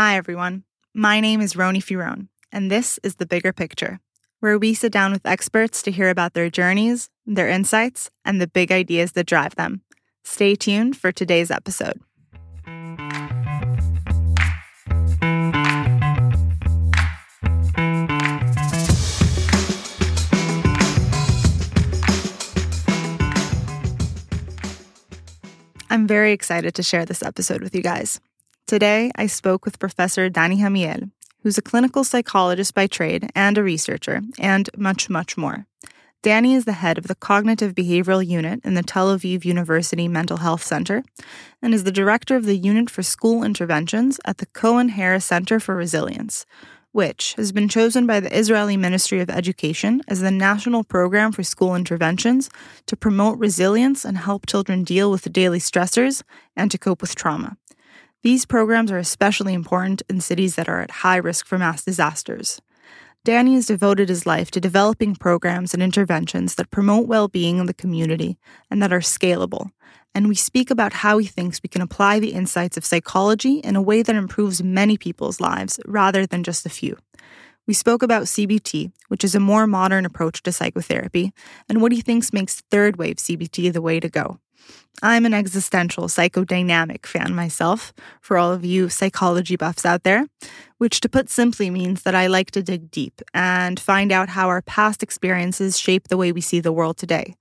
Hi, everyone. My name is Roni Firone, and this is The Bigger Picture, where we sit down with experts to hear about their journeys, their insights, and the big ideas that drive them. Stay tuned for today's episode. I'm very excited to share this episode with you guys. Today, I spoke with Professor Danny Hamiel, who's a clinical psychologist by trade and a researcher, and much, much more. Danny is the head of the Cognitive Behavioral Unit in the Tel Aviv University Mental Health Center and is the director of the Unit for School Interventions at the Cohen Harris Center for Resilience, which has been chosen by the Israeli Ministry of Education as the national program for school interventions to promote resilience and help children deal with the daily stressors and to cope with trauma. These programs are especially important in cities that are at high risk for mass disasters. Danny has devoted his life to developing programs and interventions that promote well being in the community and that are scalable. And we speak about how he thinks we can apply the insights of psychology in a way that improves many people's lives rather than just a few. We spoke about CBT, which is a more modern approach to psychotherapy, and what he thinks makes third wave CBT the way to go. I'm an existential psychodynamic fan myself, for all of you psychology buffs out there, which to put simply means that I like to dig deep and find out how our past experiences shape the way we see the world today.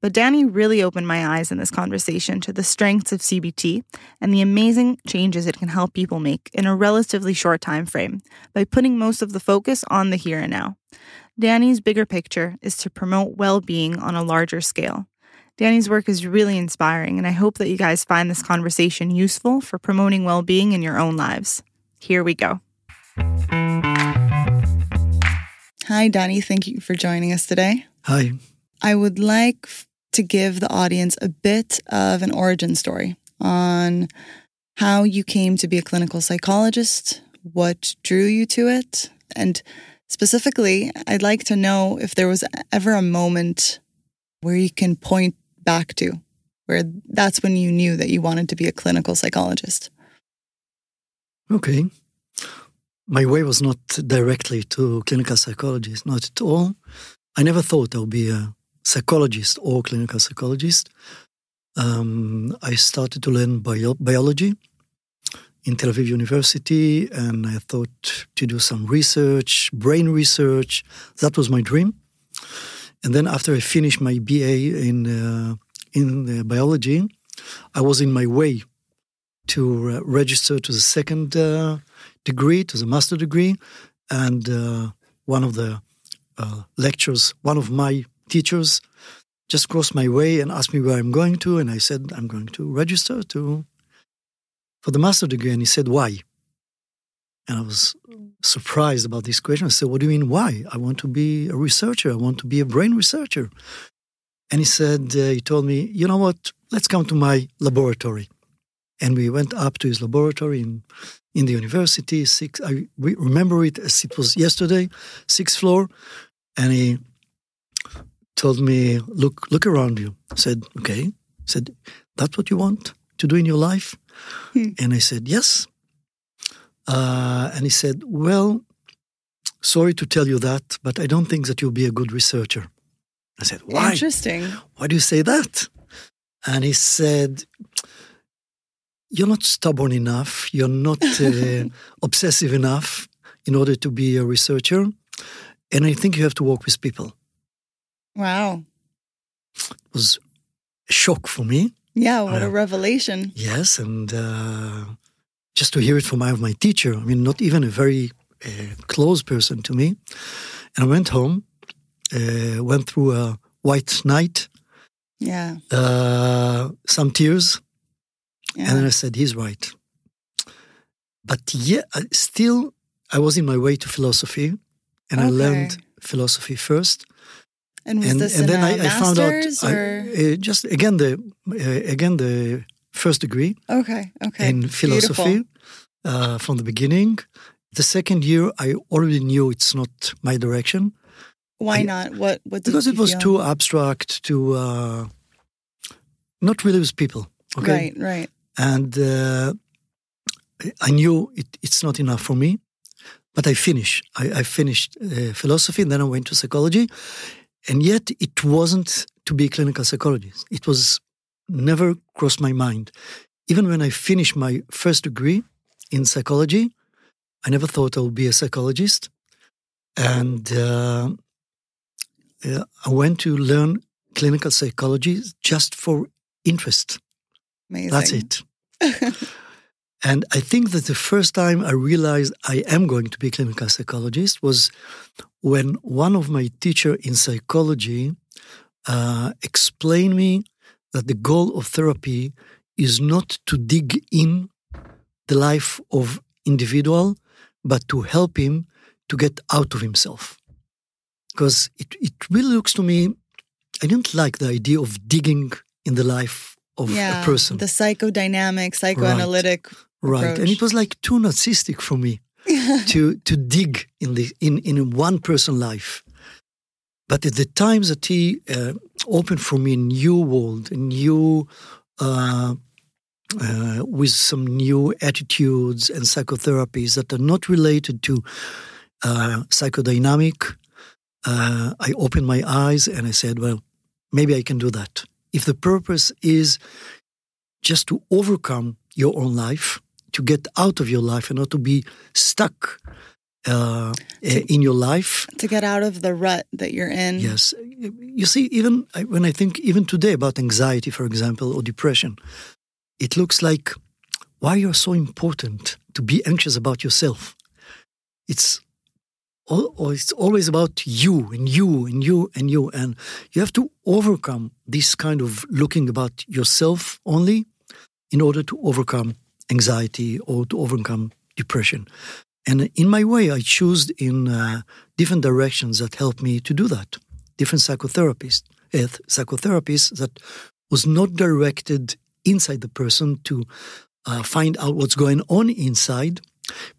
But Danny really opened my eyes in this conversation to the strengths of CBT and the amazing changes it can help people make in a relatively short time frame by putting most of the focus on the here and now. Danny's bigger picture is to promote well-being on a larger scale. Danny's work is really inspiring, and I hope that you guys find this conversation useful for promoting well being in your own lives. Here we go. Hi, Danny. Thank you for joining us today. Hi. I would like to give the audience a bit of an origin story on how you came to be a clinical psychologist, what drew you to it, and specifically, I'd like to know if there was ever a moment where you can point back to, where that's when you knew that you wanted to be a clinical psychologist? Okay. My way was not directly to clinical psychologist, not at all. I never thought I would be a psychologist or clinical psychologist. Um, I started to learn bio- biology in Tel Aviv University, and I thought to do some research, brain research. That was my dream. And then after I finished my BA in uh, in biology, I was in my way to uh, register to the second uh, degree, to the master degree, and uh, one of the uh, lectures, one of my teachers, just crossed my way and asked me where I'm going to, and I said I'm going to register to for the master degree, and he said why. And I was surprised about this question. I said, What do you mean, why? I want to be a researcher. I want to be a brain researcher. And he said, uh, He told me, You know what? Let's come to my laboratory. And we went up to his laboratory in, in the university. Six, I remember it as it was yesterday, sixth floor. And he told me, Look, look around you. I said, Okay. He said, That's what you want to do in your life? Hmm. And I said, Yes. Uh, and he said, Well, sorry to tell you that, but I don't think that you'll be a good researcher. I said, Why? Interesting. Why do you say that? And he said, You're not stubborn enough. You're not uh, obsessive enough in order to be a researcher. And I think you have to work with people. Wow. It was a shock for me. Yeah, what uh, a revelation. Yes. And uh, just to hear it from my, my teacher, I mean, not even a very uh, close person to me. And I went home, uh, went through a white night. Yeah. Uh, some tears. Yeah. And then I said, he's right. But yeah, still, I was in my way to philosophy and okay. I learned philosophy first. And was and, and then I, I, found out I, uh, just again the uh, again the first degree. Okay, okay. In philosophy uh, from the beginning. The second year, I already knew it's not my direction. Why I, not? What? What? because it was feel? too abstract. To uh, not really with people. Okay. Right. Right. And uh, I knew it, it's not enough for me, but I finished. I, I finished uh, philosophy, and then I went to psychology, and yet it wasn't to be a clinical psychologist. It was never crossed my mind. Even when I finished my first degree in psychology, I never thought I would be a psychologist, and uh, I went to learn clinical psychology just for interest. Amazing. That's it. and I think that the first time I realized I am going to be a clinical psychologist was when one of my teacher in psychology uh, explained me that the goal of therapy is not to dig in the life of individual, but to help him to get out of himself. Because it, it really looks to me, I didn't like the idea of digging in the life of yeah, a person. The psychodynamic, psychoanalytic. Right. right. And it was like too narcissistic for me to to dig in the in, in one person life. But at the time that he uh, opened for me a new world, a new uh, uh, with some new attitudes and psychotherapies that are not related to uh, psychodynamic, uh, I opened my eyes and I said, well, maybe I can do that. If the purpose is just to overcome your own life, to get out of your life and not to be stuck uh, to, in your life. To get out of the rut that you're in. Yes. You see, even when I think even today about anxiety, for example, or depression, it looks like why you're so important to be anxious about yourself. It's all, it's always about you and you and you and you, and you have to overcome this kind of looking about yourself only in order to overcome anxiety or to overcome depression. And in my way, I chose in uh, different directions that helped me to do that. Different psychotherapists, uh, psychotherapists that was not directed inside the person to uh, find out what's going on inside,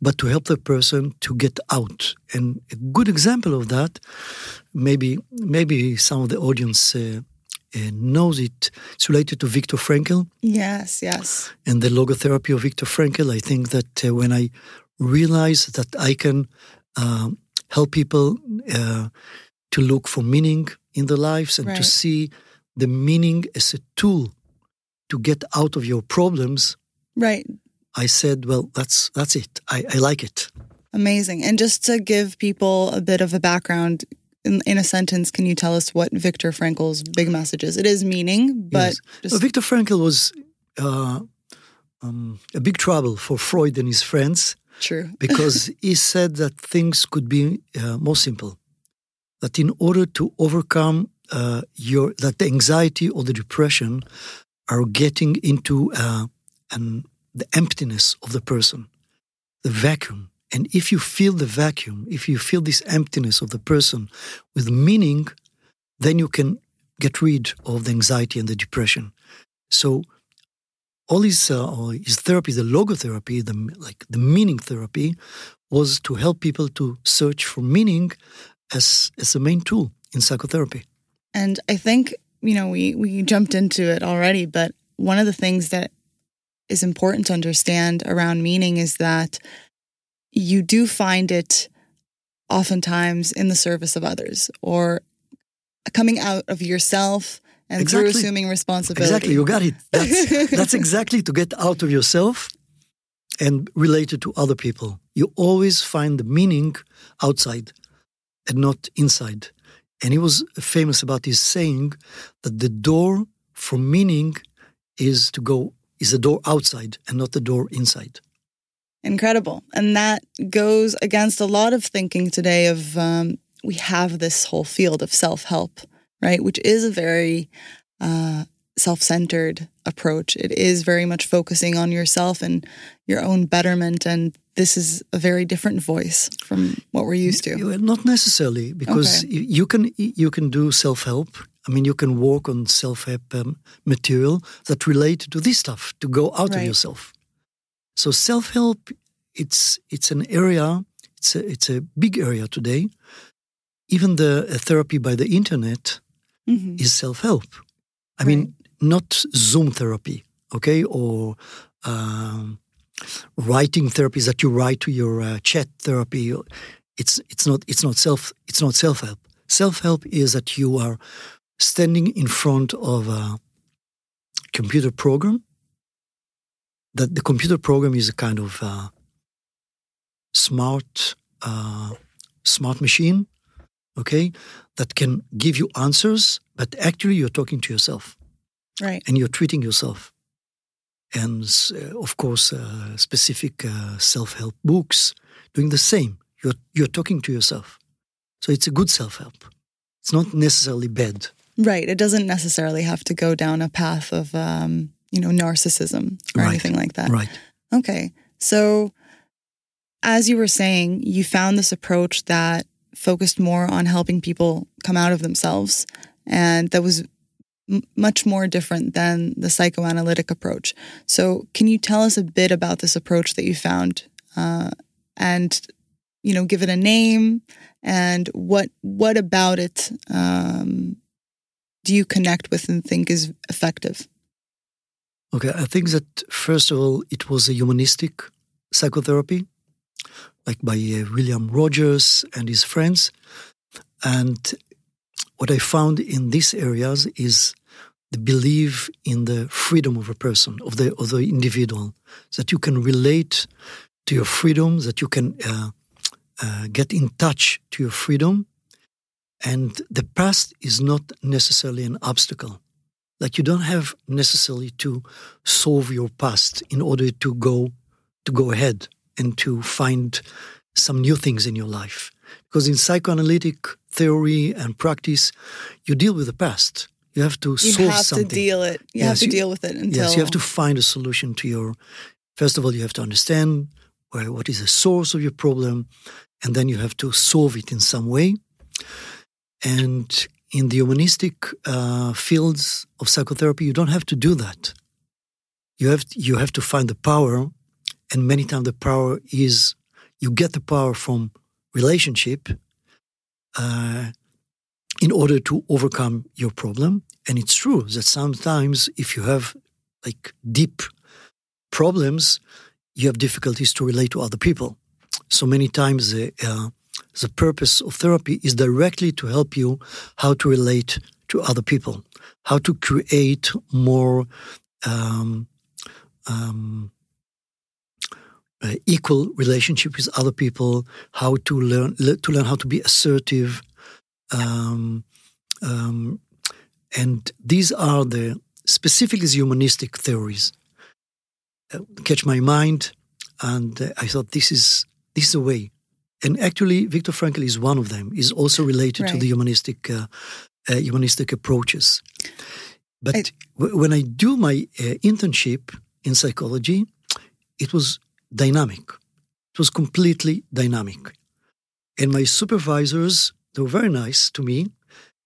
but to help the person to get out. And a good example of that, maybe maybe some of the audience uh, uh, knows it. It's related to Viktor Frankl. Yes, yes. And the logotherapy of Viktor Frankl. I think that uh, when I realized that I can uh, help people uh, to look for meaning in their lives and right. to see the meaning as a tool to get out of your problems. Right. I said, well, that's that's it. I, I like it. Amazing. And just to give people a bit of a background, in, in, a sentence, can you tell us what Viktor Frankl's big message is? It is meaning, but yes. just... well, Viktor Frankl was uh, um, a big trouble for Freud and his friends. True, because he said that things could be uh, more simple. That in order to overcome uh, your that the anxiety or the depression are getting into uh, an, the emptiness of the person, the vacuum. And if you feel the vacuum, if you feel this emptiness of the person with meaning, then you can get rid of the anxiety and the depression. So all his, uh, his therapy, the logotherapy, the, like the meaning therapy, was to help people to search for meaning as, as a main tool in psychotherapy. And I think, you know, we, we jumped into it already, but one of the things that is important to understand around meaning is that you do find it oftentimes in the service of others or coming out of yourself and exactly. through assuming responsibility. Exactly, you got it. That's, that's exactly to get out of yourself and related to other people. You always find the meaning outside and not inside. And he was famous about his saying that the door for meaning is to go is the door outside and not the door inside. Incredible. And that goes against a lot of thinking today of um, we have this whole field of self help, right? Which is a very uh, self centered approach. It is very much focusing on yourself and your own betterment. And this is a very different voice from what we're used to. Not necessarily, because okay. you can you can do self help. I mean, you can work on self help um, material that relate to this stuff to go out right. of yourself. So self help, it's it's an area. It's a, it's a big area today. Even the uh, therapy by the internet mm-hmm. is self help. I right. mean, not Zoom therapy, okay, or um, writing therapies that you write to your uh, chat therapy. It's it's not it's not self it's not self help. Self help is that you are standing in front of a computer program. That the computer program is a kind of uh, smart uh, smart machine, okay, that can give you answers, but actually you're talking to yourself, right, and you're treating yourself. And uh, of course uh, specific uh, self-help books doing the same. You're you're talking to yourself. So it's a good self-help. It's not necessarily bad. Right. It doesn't necessarily have to go down a path of um, you know narcissism or right. anything like that. Right. Okay. So as you were saying you found this approach that focused more on helping people come out of themselves and that was much more different than the psychoanalytic approach. So, can you tell us a bit about this approach that you found, uh, and you know, give it a name, and what what about it um, do you connect with and think is effective? Okay, I think that first of all, it was a humanistic psychotherapy, like by uh, William Rogers and his friends, and what I found in these areas is the belief in the freedom of a person, of the of the individual, that you can relate to your freedom, that you can uh, uh, get in touch to your freedom, and the past is not necessarily an obstacle. Like you don't have necessarily to solve your past in order to go to go ahead and to find some new things in your life. Because in psychoanalytic theory and practice, you deal with the past you have to you solve have something. to deal it. You yes, have to you, deal with it until. Yes, you have to find a solution to your. First of all, you have to understand where, what is the source of your problem, and then you have to solve it in some way. And in the humanistic uh, fields of psychotherapy, you don't have to do that. You have you have to find the power, and many times the power is you get the power from relationship. Uh, in order to overcome your problem. And it's true that sometimes if you have like deep problems, you have difficulties to relate to other people. So many times the, uh, the purpose of therapy is directly to help you how to relate to other people, how to create more um, um, uh, equal relationship with other people, how to learn to learn how to be assertive, um, um, and these are the specifically humanistic theories. Uh, catch my mind, and uh, I thought this is this is a way. And actually, Viktor Frankl is one of them. Is also related right. to the humanistic uh, uh humanistic approaches. But I, when I do my uh, internship in psychology, it was dynamic. It was completely dynamic, and my supervisors they were very nice to me.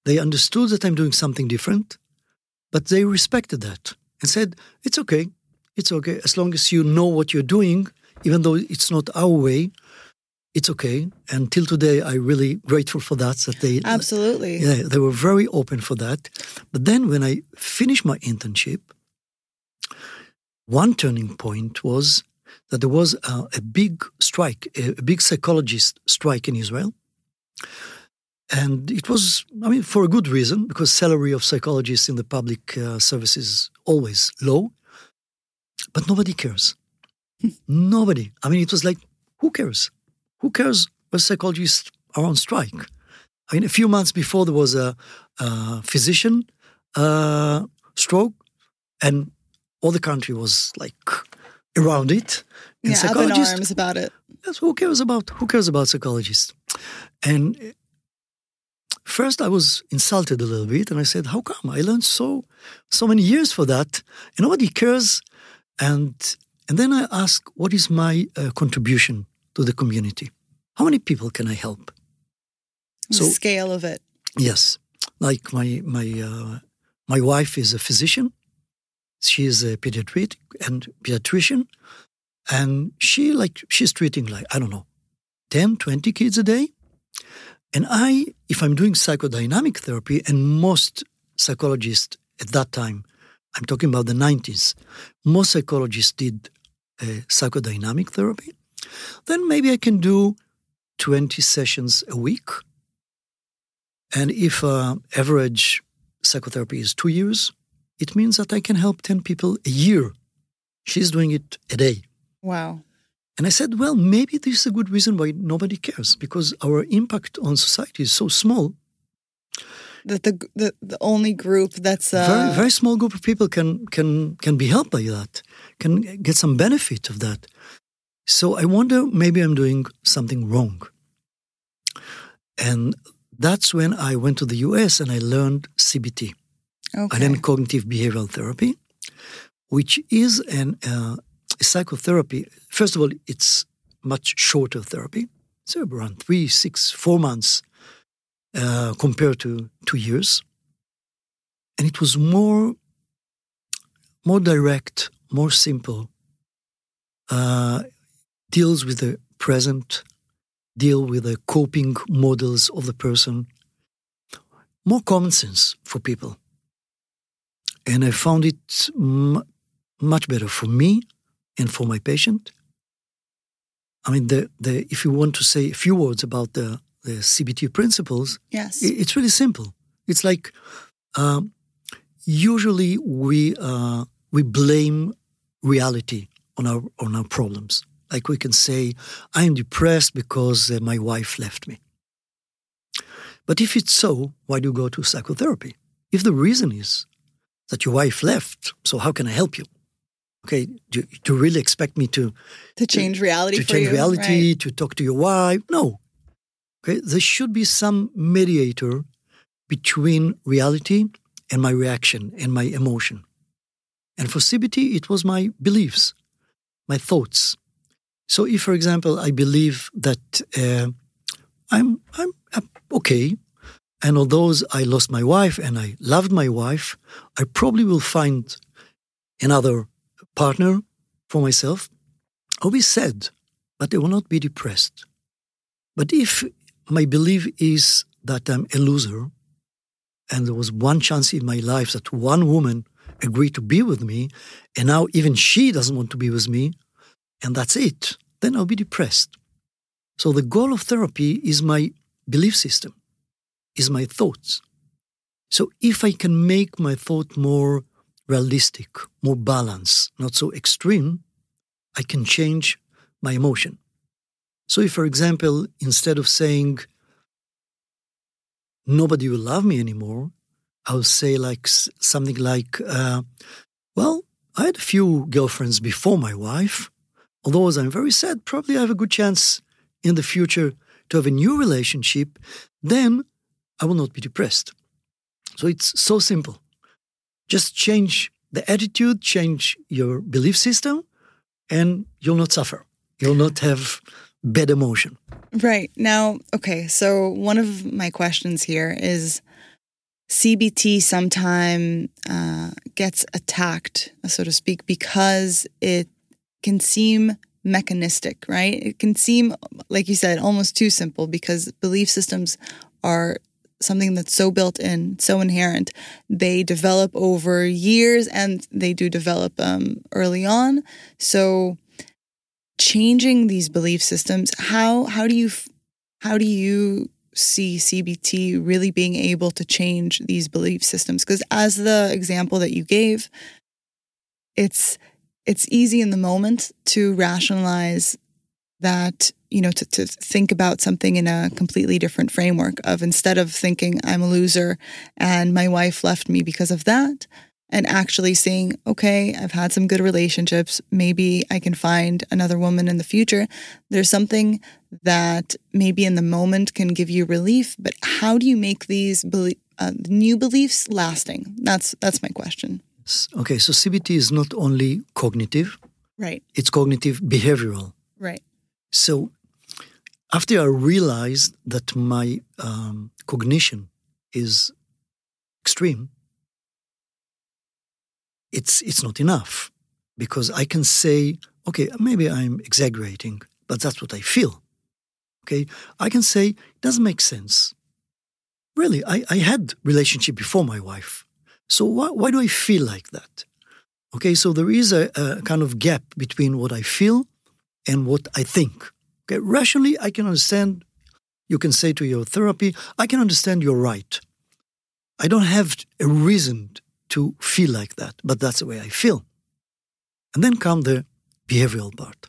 They understood that I'm doing something different, but they respected that and said, It's okay. It's okay. As long as you know what you're doing, even though it's not our way, it's okay. And till today, I'm really grateful for that. That they absolutely, yeah, they were very open for that. But then, when I finished my internship, one turning point was that there was a, a big strike, a, a big psychologist strike in Israel, and it was, I mean, for a good reason, because salary of psychologists in the public uh, service is always low. But nobody cares. nobody. I mean, it was like, who cares? Who cares when psychologists are on strike? I mean, a few months before there was a, a physician uh, stroke, and all the country was like around it. And yeah, up in arms about it. Yes, who cares about who cares about psychologists? And First, I was insulted a little bit, and I said, "How come? I learned so so many years for that, and nobody cares." And and then I asked, "What is my uh, contribution to the community? How many people can I help?" The so scale of it. Yes, like my my uh, my wife is a physician. She is a pediatric and pediatrician, and she like she's treating like I don't know, 10, 20 kids a day and I, if I'm doing psychodynamic therapy, and most psychologists at that time, I'm talking about the 90s, most psychologists did uh, psychodynamic therapy, then maybe I can do 20 sessions a week. And if uh, average psychotherapy is two years, it means that I can help 10 people a year. She's doing it a day. Wow. And I said, well, maybe this is a good reason why nobody cares because our impact on society is so small. That the, the the only group that's uh... very very small group of people can can can be helped by that, can get some benefit of that. So I wonder maybe I'm doing something wrong. And that's when I went to the US and I learned CBT, okay. and then cognitive behavioral therapy, which is an uh, psychotherapy. First of all, it's much shorter therapy, so around three, six, four months uh, compared to two years, and it was more, more direct, more simple. Uh, deals with the present, deal with the coping models of the person, more common sense for people. And I found it m- much better for me and for my patient. I mean, the, the, if you want to say a few words about the, the CBT principles, yes, it's really simple. It's like um, usually we uh, we blame reality on our on our problems. Like we can say, I am depressed because uh, my wife left me. But if it's so, why do you go to psychotherapy? If the reason is that your wife left, so how can I help you? Okay, do, do you really expect me to to change reality? To change you, reality, right? to talk to your wife? No. Okay, there should be some mediator between reality and my reaction and my emotion. And for CBT, it was my beliefs, my thoughts, so, if, for example, I believe that uh, I'm I'm okay, and although I lost my wife and I loved my wife, I probably will find another partner for myself. I'll be sad, but I will not be depressed. But if my belief is that I'm a loser, and there was one chance in my life that one woman agreed to be with me, and now even she doesn't want to be with me, and that's it, then I'll be depressed. So the goal of therapy is my belief system, is my thoughts. So if I can make my thought more realistic, more balanced, not so extreme, I can change my emotion. So if, for example, instead of saying, nobody will love me anymore, I'll say like something like, uh, well, I had a few girlfriends before my wife, although as I'm very sad, probably I have a good chance in the future to have a new relationship, then I will not be depressed. So it's so simple. Just change the attitude, change your belief system, and you'll not suffer. You'll not have bad emotion. Right. Now, okay, so one of my questions here is CBT sometime uh, gets attacked, so to speak, because it can seem mechanistic, right? It can seem, like you said, almost too simple because belief systems are something that's so built in, so inherent. They develop over years and they do develop um, early on. So, changing these belief systems, how how do you how do you see CBT really being able to change these belief systems? Because as the example that you gave, it's it's easy in the moment to rationalize that you know to, to think about something in a completely different framework of instead of thinking i'm a loser and my wife left me because of that and actually seeing okay i've had some good relationships. Maybe i can find another woman in the future. There's something that maybe in the moment can give you relief but how do you make these belie- uh, new beliefs lasting? That's that's my question. Okay, so CBT is not only cognitive, right? It's cognitive behavioral, right? So after I realized that my um, cognition is extreme, it's it's not enough because I can say, okay, maybe I'm exaggerating, but that's what I feel. Okay, I can say it doesn't make sense. Really, I, I had relationship before my wife. So why, why do I feel like that? Okay, so there is a, a kind of gap between what I feel and what I think. Okay, rationally, I can understand. You can say to your therapy, I can understand you're right. I don't have a reason to feel like that, but that's the way I feel. And then come the behavioral part.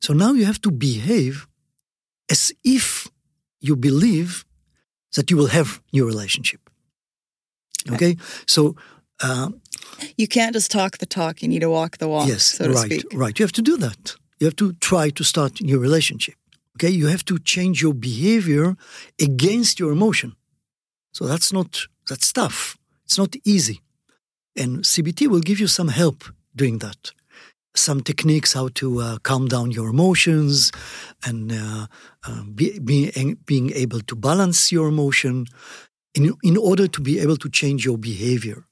So now you have to behave as if you believe that you will have new relationship. Okay, so uh, you can't just talk the talk; you need to walk the walk. Yes, so to right, speak. right. You have to do that. You have to try to start a new relationship. Okay, you have to change your behavior against your emotion. So that's not that's tough. It's not easy, and CBT will give you some help doing that. Some techniques how to uh, calm down your emotions and uh, uh, be, be, being able to balance your emotion in, in order to be able to change your behavior.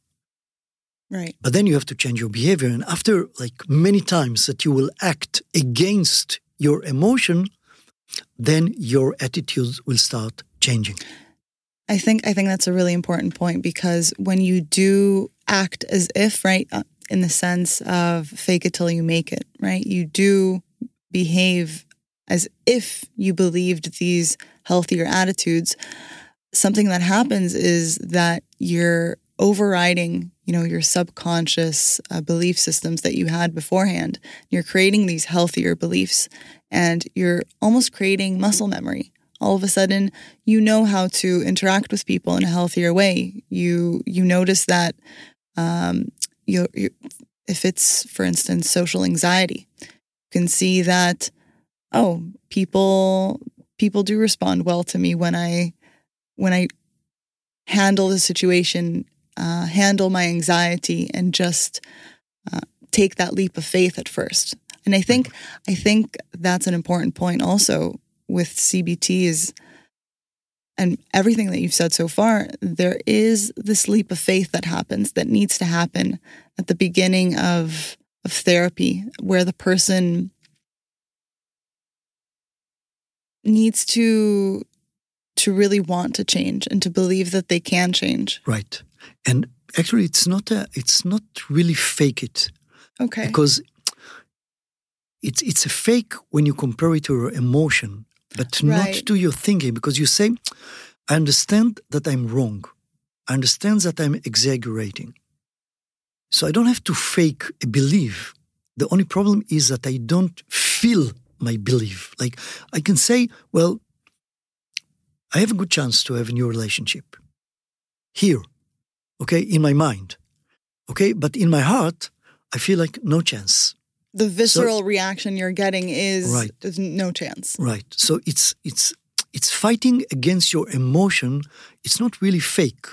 Right. But then you have to change your behavior. And after like many times that you will act against your emotion, then your attitudes will start changing. I think I think that's a really important point because when you do act as if, right, uh, in the sense of fake it till you make it, right? You do behave as if you believed these healthier attitudes something that happens is that you're overriding you know your subconscious uh, belief systems that you had beforehand. You're creating these healthier beliefs and you're almost creating muscle memory. All of a sudden you know how to interact with people in a healthier way. You you notice that um, you if it's for instance social anxiety you can see that oh people people do respond well to me when i when I handle the situation, uh, handle my anxiety, and just uh, take that leap of faith at first. And I think I think that's an important point also with CBT is and everything that you've said so far, there is this leap of faith that happens that needs to happen at the beginning of of therapy where the person needs to to really want to change and to believe that they can change. Right. And actually it's not a it's not really fake it. Okay. Because it's it's a fake when you compare it to your emotion, but Right. not to your thinking because you say, I understand that I'm wrong. I understand that I'm exaggerating. So I don't have to fake a belief. The only problem is that I don't feel my belief. Like I can say, well, I have a good chance to have a new relationship here, okay, in my mind, okay, but in my heart, I feel like no chance. The visceral reaction you're getting is Right. there's no chance. Right. So it's it's it's fighting against your emotion. It's not really fake,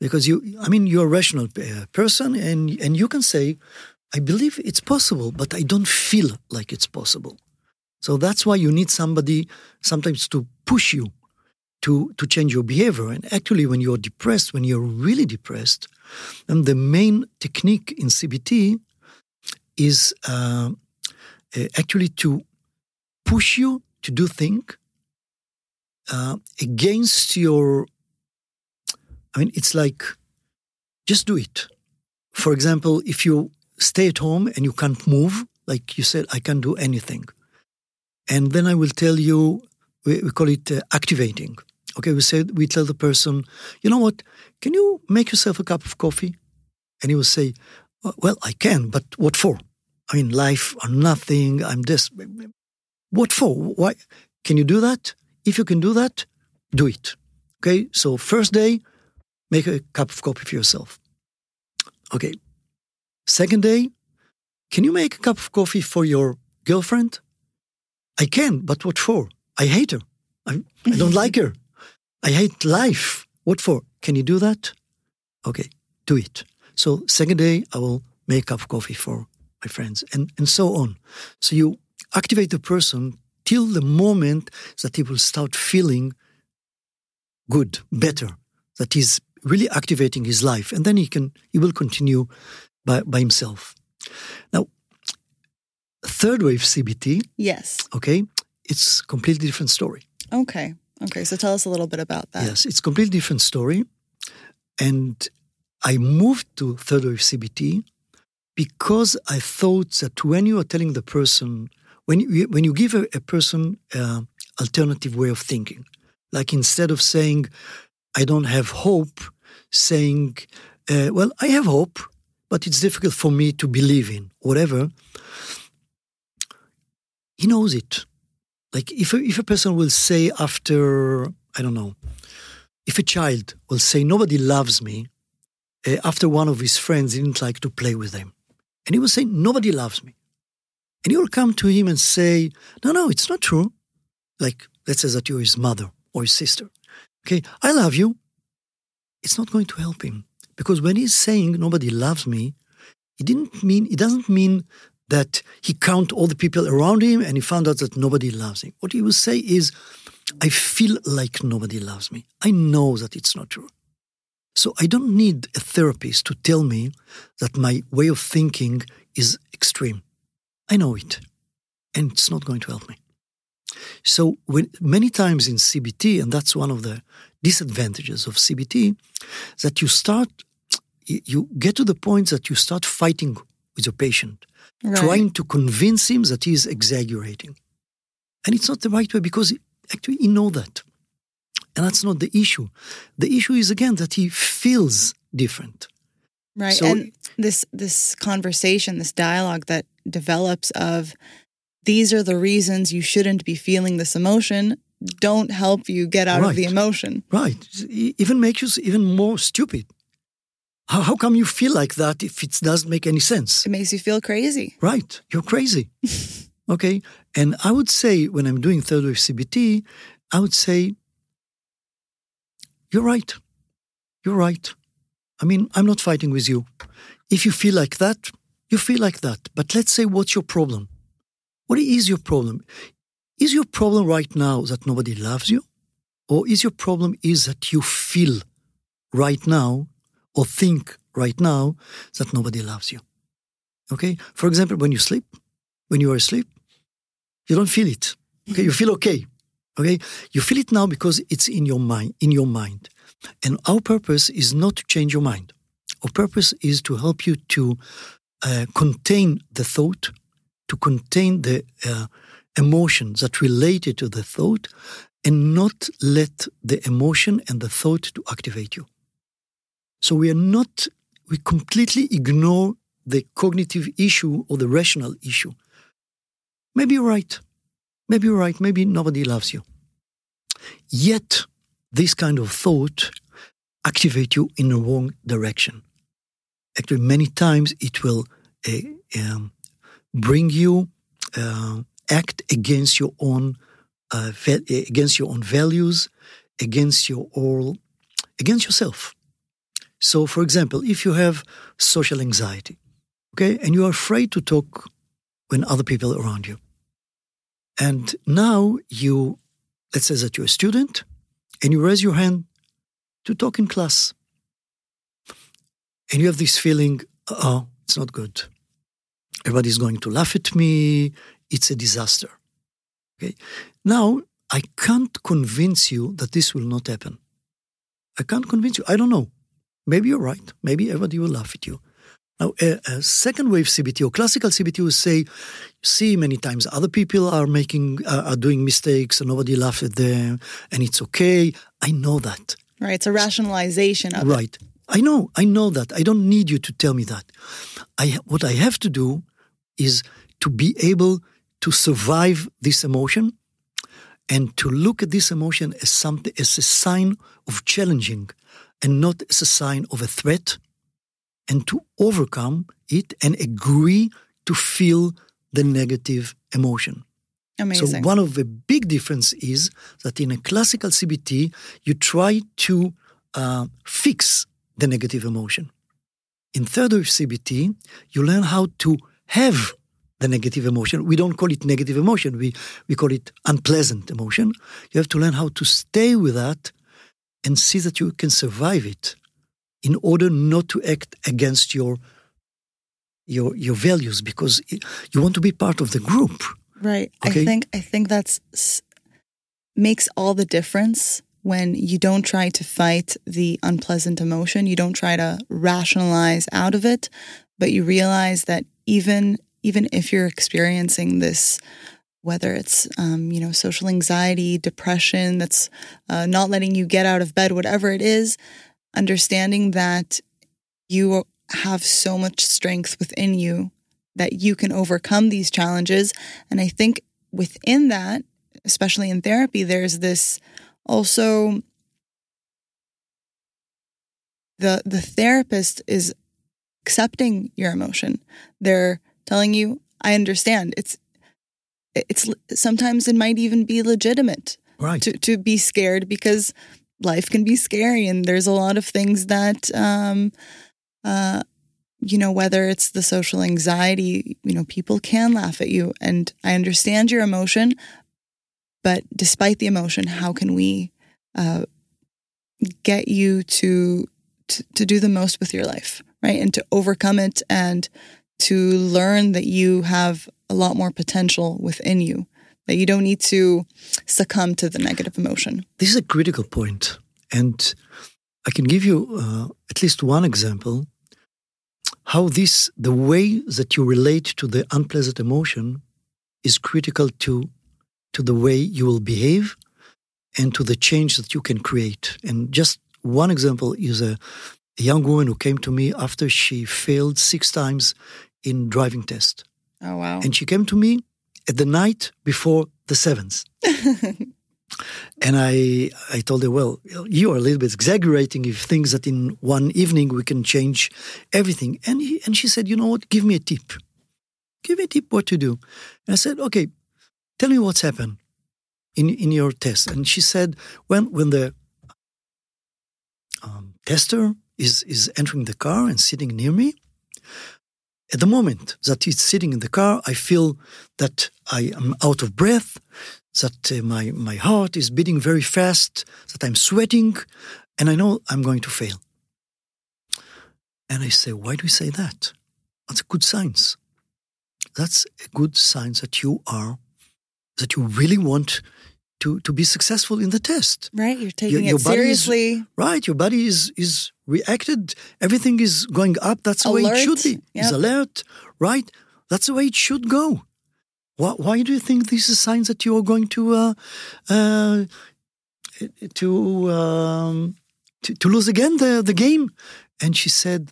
because you. I mean, you're a rational uh, person, and and you can say, "I believe it's possible, but I don't feel like it's possible." So that's why you need somebody sometimes to push you to to change your behavior. And actually, when you're depressed, when you're really depressed, and the main technique in CBT is uh, uh, actually to push you to do things uh, against your. I mean, it's like just do it. For example, if you stay at home and you can't move, like you said, I can't do anything. And then I will tell you, we, we call it uh, activating. Okay, we said we tell the person, you know what? Can you make yourself a cup of coffee? And he will say, well, I can, but what for? I mean, life or nothing. I'm this. What for? Why? Can you do that? If you can do that, do it. Okay. So first day, make a cup of coffee for yourself. Okay. Second day, can you make a cup of coffee for your girlfriend? I can, but what for? I hate her. I, I don't like her. I hate life. What for? Can you do that? Okay, do it. So second day, I will make a cup of coffee for my friends, and, and so on. So you activate the person till the moment that he will start feeling good, better, that he's really activating his life, and then he can he will continue by, by himself. Now, third wave CBT, Yes. okay, it's completely different story. Okay. Okay. So tell us a little bit about that. Yes, it's completely different story. And I moved to third wave CBT because I thought that when you are telling the person, when you, when you give a, a person uh, alternative way of thinking, like instead of saying, I don't have hope, saying, uh, well, I have hope, but it's difficult for me to believe in, whatever, he knows it. Like if a, if a person will say after, I don't know, if a child will say, nobody loves me, uh, after one of his friends didn't like to play with him. And he will say, nobody loves me. And you will come to him and say, no, no, it's not true. Like, let's say that you're his mother or his sister. Okay, I love you. It's not going to help him. Because when he's saying nobody loves me, it didn't mean it doesn't mean that he count all the people around him and he found out that nobody loves him. What he will say is, I feel like nobody loves me. I know that it's not true. So I don't need a therapist to tell me that my way of thinking is extreme. I know it, and it's not going to help me. So when, many times in CBT, and that's one of the disadvantages of CBT, that you start, you get to the point that you start fighting with your patient, right. trying to convince him that he is exaggerating. And it's not the right way because actually he know that. And that's not the issue. The issue is again that he feels different. Right. So, and this this conversation, this dialogue that develops of these are the reasons you shouldn't be feeling this emotion don't help you get out right. of the emotion. Right. Even makes you even more stupid. How, how come you feel like that if it doesn't make any sense? It makes you feel crazy. Right. You're crazy. okay. And I would say when I'm doing third wave CBT, I would say, you're right. You're right. I mean, I'm not fighting with you. If you feel like that, you feel like that. But let's say, what's your problem? What is your problem? Is your problem right now that nobody loves you? Or is your problem is that you feel right now or think right now that nobody loves you? Okay? For example, when you sleep, when you are asleep, you don't feel it. Okay? You feel okay. Okay? You feel it now because it's in your mind, in your mind. And our purpose is not to change your mind. Our purpose is to help you to uh, contain the thought, to contain the uh, emotions that related to the thought, and not let the emotion and the thought to activate you. So we are not, we completely ignore the cognitive issue or the rational issue. Maybe you're right. Maybe you're right. Maybe nobody loves you. Yet, this kind of thought activate you in the wrong direction. Actually, many times it will uh, um, bring you uh, act against your own uh, against your own values, against your all, against yourself. So, for example, if you have social anxiety, okay, and you are afraid to talk when other people are around you, and now you, let's say that you're a student, and you raise your hand to talk in class, and you have this feeling, oh, it's not good. Everybody's going to laugh at me. It's a disaster. Okay. Now, I can't convince you that this will not happen. I can't convince you. I don't know. Maybe you're right. Maybe everybody will laugh at you. Now, a, a, second wave CBT or classical CBT will say, see, many times other people are making, uh, are doing mistakes and nobody laughs at them and it's okay. I know that. Right. It's a rationalization of right. It. I know. I know that. I don't need you to tell me that. I, what I have to do is to be able to survive this emotion and to look at this emotion as something as a sign of challenging and not as a sign of a threat and to overcome it and agree to feel the negative emotion. Amazing. So one of the big difference is that in a classical CBT, you try to uh, fix the negative emotion. In third wave CBT, you learn how to have the negative emotion. We don't call it negative emotion. We, we call it unpleasant emotion. You have to learn how to stay with that and see that you can survive it in order not to act against your your your values because you want to be part of the group. Right. Okay? I think I think that's makes all the difference when you don't try to fight the unpleasant emotion, you don't try to rationalize out of it, but you realize that even even if you're experiencing this whether it's um, you know social anxiety depression that's uh, not letting you get out of bed whatever it is understanding that you have so much strength within you that you can overcome these challenges. And i think within that especially in therapy there's this also the the therapist is accepting your emotion. They're telling you i understand. It's it's sometimes it might even be legitimate right. to, to be scared because life can be scary and there's a lot of things that um, uh, you know whether it's the social anxiety you know people can laugh at you and i understand your emotion but despite the emotion how can we uh, get you to, to to do the most with your life right and to overcome it and to learn that you have a lot more potential within you, that you don't need to succumb to the negative emotion. This is a critical point. And I can give you uh, at least one example how this, the way that you relate to the unpleasant emotion, is critical to, to the way you will behave and to the change that you can create. And just one example is a, a young woman who came to me after she failed six times in driving test. Oh wow! And she came to me at the night before the seventh. and I I told her, well, you are a little bit exaggerating if things that in one evening we can change everything. And he, and she said, you know what? Give me a tip. Give me a tip what to do. And I said, okay, tell me what's happened in in your test. And she said, when when the um, tester is is entering the car and sitting near me, at the moment that he's sitting in the car, I feel that I am out of breath, that uh, my, my heart is beating very fast, that I'm sweating, and I know I'm going to fail. And I say, why do you say that? That's a good signs. That's a good sign that you are, that you really want to, to be successful in the test. Right, you're taking your, your it seriously. Is, right, your body is is reacted. Everything is going up. That's the alert. way it should be. Yep. It's alert, right? That's the way it should go. Why, why do you think these are signs that you are going to uh, uh, to, um, to to lose again the the game? And she said,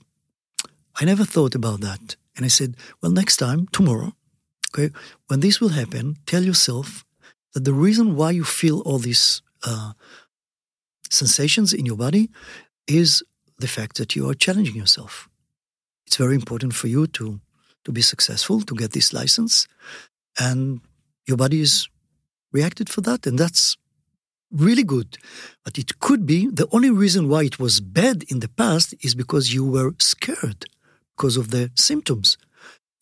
I never thought about that. And I said, well, next time, tomorrow, okay, when this will happen, tell yourself that the reason why you feel all these uh, sensations in your body is the fact that you are challenging yourself. It's very important for you to, to be successful, to get this license, and your body is reacted for that, and that's really good. But it could be the only reason why it was bad in the past is because you were scared because of the symptoms.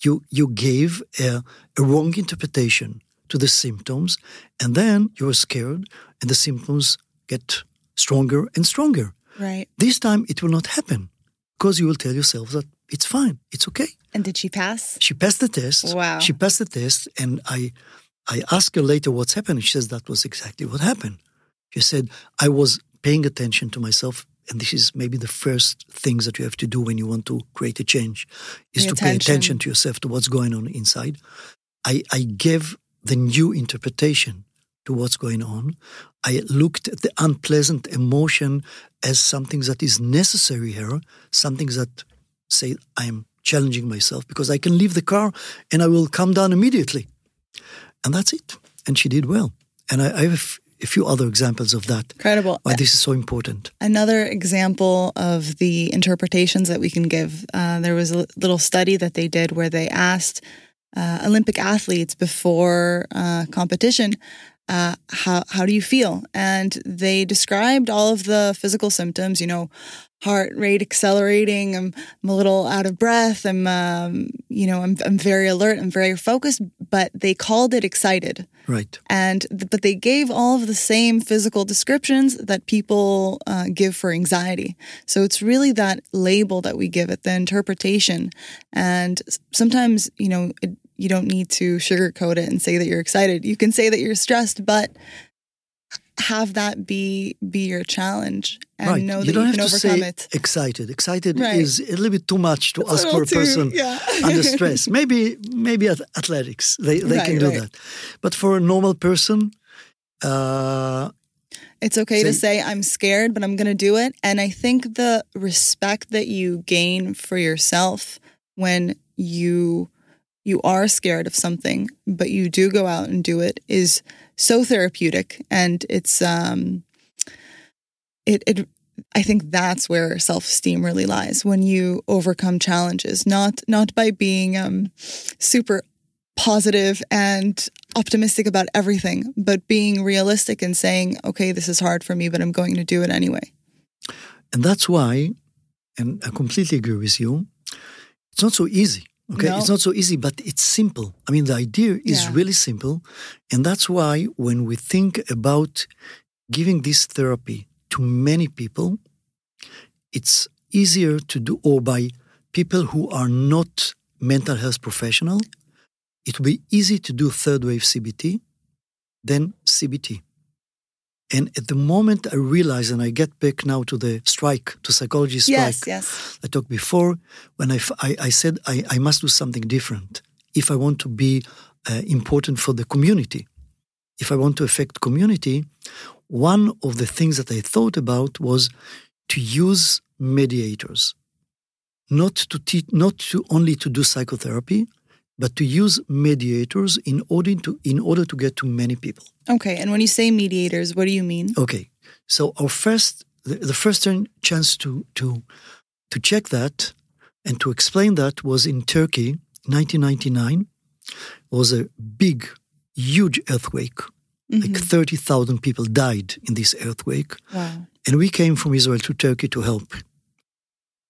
You, you gave a, a wrong interpretation to the symptoms, and then you're scared, and the symptoms get stronger and stronger. Right. This time it will not happen because you will tell yourself that it's fine, it's okay. And did she pass? She passed the test. Wow. She passed the test, and I, I asked her later what's happened. She says that was exactly what happened. She said I was paying attention to myself, and this is maybe the first things that you have to do when you want to create a change, is pay to attention. pay attention to yourself to what's going on inside. I, I gave the new interpretation to what's going on. I looked at the unpleasant emotion as something that is necessary here, something that say I am challenging myself because I can leave the car and I will come down immediately. And that's it. And she did well. And I, I have a few other examples of that. Incredible. Why this is so important. Another example of the interpretations that we can give. Uh, there was a little study that they did where they asked uh, Olympic athletes before uh, competition uh, how how do you feel? And they described all of the physical symptoms. You know, heart rate accelerating. I'm, I'm a little out of breath. I'm um, you know I'm I'm very alert. I'm very focused. But they called it excited. Right. And but they gave all of the same physical descriptions that people uh, give for anxiety. So it's really that label that we give it, the interpretation. And sometimes you know. It, you don't need to sugarcoat it and say that you're excited. You can say that you're stressed, but have that be be your challenge and right. know you that don't you have can to overcome say it. excited. Excited Right. is a little bit too much to It's ask little for a too- person yeah. under stress. Maybe maybe at athletics they, they can do right. that, but for a normal person, uh, It's okay to Say- say I'm scared, but I'm going to do it. And I think the respect that you gain for yourself when you you are scared of something, but you do go out and do it is so therapeutic and it's um it it I think that's where self-esteem really lies when you overcome challenges, not not by being um super positive and optimistic about everything, but being realistic and saying, okay, this is hard for me, but I'm going to do it anyway. and that's why, and I completely agree with you. It's not so easy. Okay, No. it's not so easy, but it's simple. I mean, the idea is Yeah. really simple, and that's why when we think about giving this therapy to many people, it's easier to do, or by people who are not mental health professional, it will be easy to do third wave CBT than CBT. And at the moment I realize, and I get back now to the strike, to psychology strike, Yes, yes. I talked before when I I said I, I must do something different if I want to be uh, important for the community. If I want to affect community, one of the things that I thought about was to use mediators, not to teach, not to only to do psychotherapy, but to use mediators in order to in order to get to many people. Okay. And when you say mediators, what do you mean? Okay, so our first, the, the first chance to to to check that and to explain that was in Turkey, 1999. Was a big, huge earthquake. Like Mhm. thirty thousand people died in this earthquake, Wow. and we came from Israel to Turkey to help.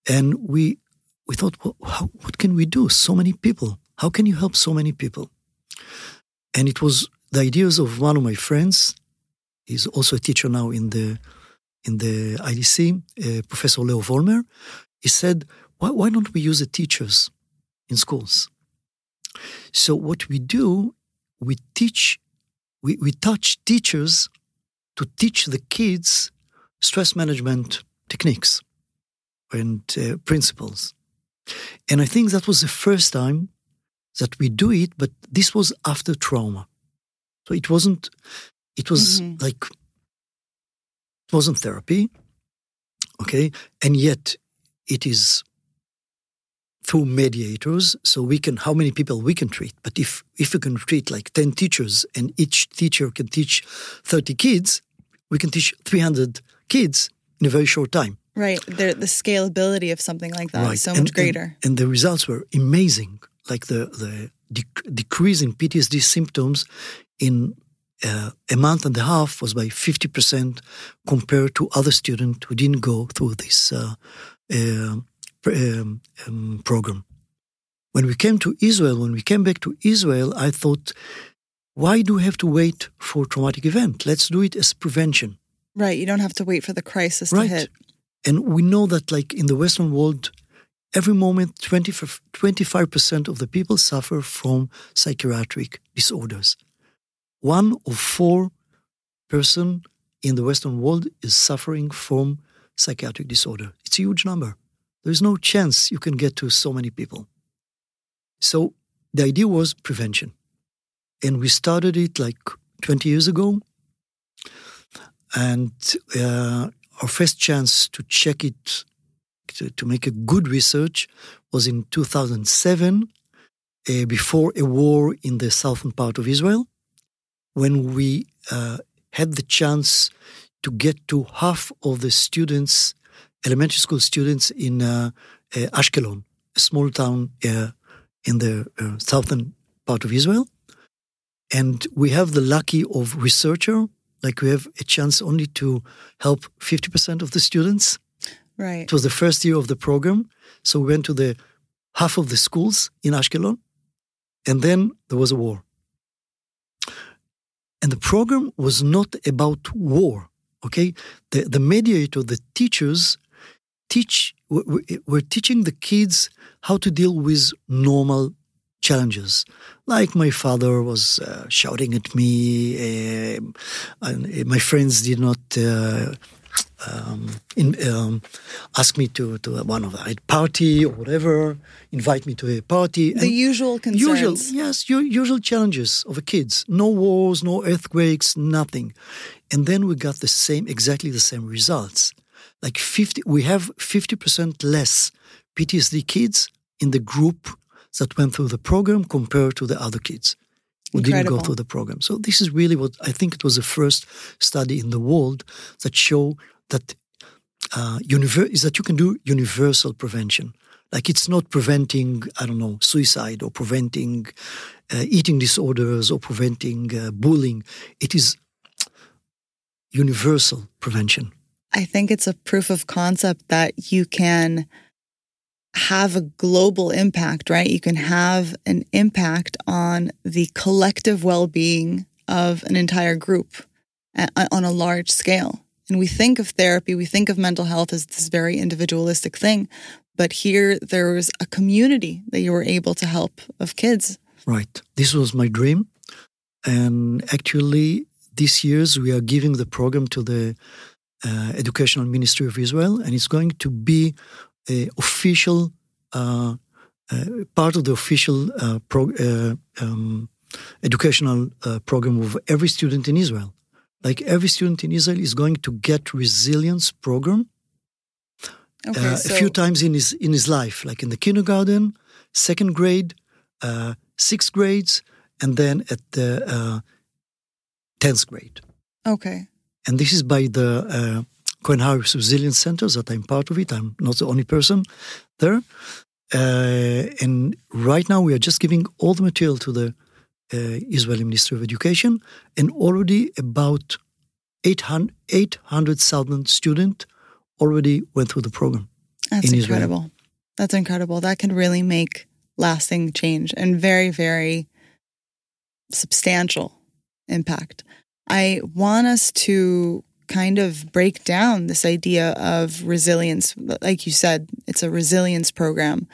And we we thought, well, how, what can we do? So many people. How can you help so many people? And it was the ideas of one of my friends. He's also a teacher now in the in the IDC, uh, Professor Leo Wolmer. He said, why, why don't we use the teachers in schools? So what we do, we teach, we, we touch teachers to teach the kids stress management techniques and uh, principles. And I think that was the first time that we do it, but this was after trauma. So it wasn't, it was Mhm. like, it wasn't therapy. Okay. And yet it is through mediators. So we can, how many people we can treat. But if, if we can treat like 10 teachers and each teacher can teach 30 kids, we can teach 300 kids in a very short time. Right. The, the scalability of something like that is so And- much and- greater. And, the results were amazing. Like the, the dec- decrease in PTSD symptoms in uh, a month and a half was by 50% compared to other students who didn't go through this uh, uh, pr- um, um, program. When we came to Israel, when we came back to Israel, I thought, why do we have to wait for traumatic event? Let's do it as prevention. right. You don't have to wait for the crisis Right. to hit. And we know that, like in the Western world, every moment 20, 25% of the people suffer from psychiatric disorders. One of four person in the Western world is suffering from psychiatric disorder. It's a huge number. There is no chance you can get to so many people. So the idea was prevention. And we started it like 20 years ago. And uh, our first chance to check it, to, to make a good research, was in 2007, uh, before a war in the southern part of Israel, when we uh, had the chance to get to half of the students, elementary school students in uh, uh, Ashkelon, a small town uh, in the uh, southern part of Israel. And we have the lucky of researcher like we have a chance only to help 50% of the students. Right. It was the first year of the program. So we went to the half of the schools in Ashkelon. And then there was a war. And the program was not about war. Okay. The, the mediator, the teachers teach, were, teaching the kids how to deal with normal challenges. Like my father was uh, shouting at me, uh, and my friends did not uh, um, in, um, ask me to, to one of a party or whatever, invite me to a party. The usual concerns. Usual, yes, usual challenges of a kids. No wars, no earthquakes, nothing. And then we got the same, exactly the same results. Like 50, we have 50% less PTSD kids in the group that went through the program compared to the other kids who Incredible. didn't go through the program. So this is really what I think it was the first study in the world that show that uh, univer- is that you can do universal prevention. Like it's not preventing, I don't know, suicide or preventing uh, eating disorders or preventing uh, bullying. It is universal prevention. I think it's a proof of concept that you can have a global impact, right? You can have an impact on the collective well being of an entire group on a large scale. And we think of therapy, we think of mental health as this very individualistic thing. But here there was a community that you were able to help of kids. Right. This was my dream. And actually, this year's we are giving the program to the uh, Educational Ministry of Israel, and it's going to be official uh, uh, part of the official uh, pro, uh, um, educational uh, program of every student in Israel like every student in Israel is going to get resilience program okay, uh, so a few times in his in his life, like in the kindergarten, second grade, uh, sixth grades, and then at the uh, tenth grade. Okay. And this is by the Harris Resilience Center that I'm part of it. I'm not the only person there. Uh, and right now we are just giving all the material to the uh, Israeli Ministry of Education, and already about 800,000 students already went through the program. That's in incredible. Israel. That's incredible. That can really make lasting change and very, very substantial impact. I want us to kind of break down this idea of resilience. Like you said, it's a resilience program.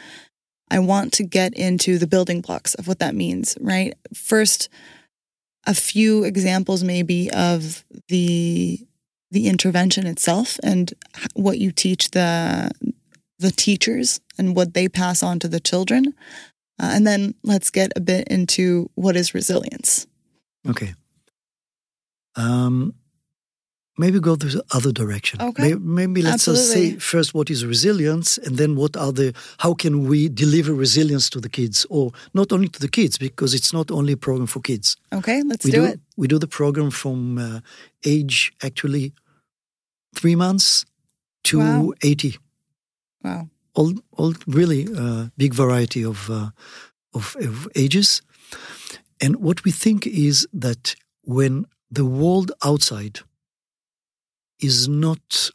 I want to get into the building blocks of what that means, right? First, a few examples maybe of the the intervention itself and what you teach the the teachers and what they pass on to the children. Uh, and then let's get a bit into what is resilience. Okay. Um, maybe go the other direction. Okay. Maybe, maybe let's say first what is resilience, and then what are the how can we deliver resilience to the kids, or not only to the kids because it's not only a program for kids. Okay, let's do, do, it. We do the program from uh, age actually three months to wow. eighty. Wow. All, all really uh, big variety of, uh, of of ages, and what we think is that when the world outside is not,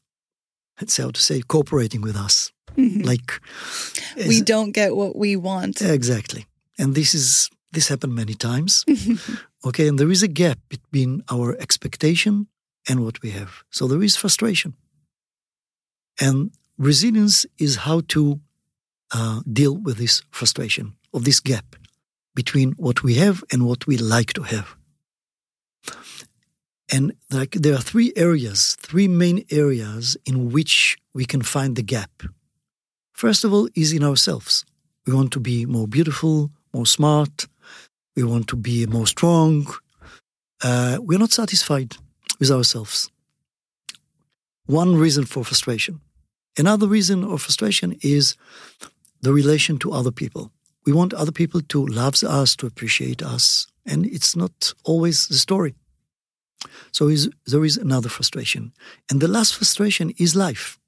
let's say how to say, cooperating with us. Mm-hmm. Like we don't get what we want. Exactly. And this is this happened many times. okay, and there is a gap between our expectation and what we have. So there is frustration. And resilience is how to uh, deal with this frustration of this gap between what we have and what we like to have. And like there are three areas, three main areas in which we can find the gap. First of all, is in ourselves. We want to be more beautiful, more smart. We want to be more strong. Uh, we're not satisfied with ourselves. One reason for frustration. Another reason of frustration is the relation to other people. We want other people to love us, to appreciate us, and it's not always the story. So is, there is another frustration. And the last frustration is life.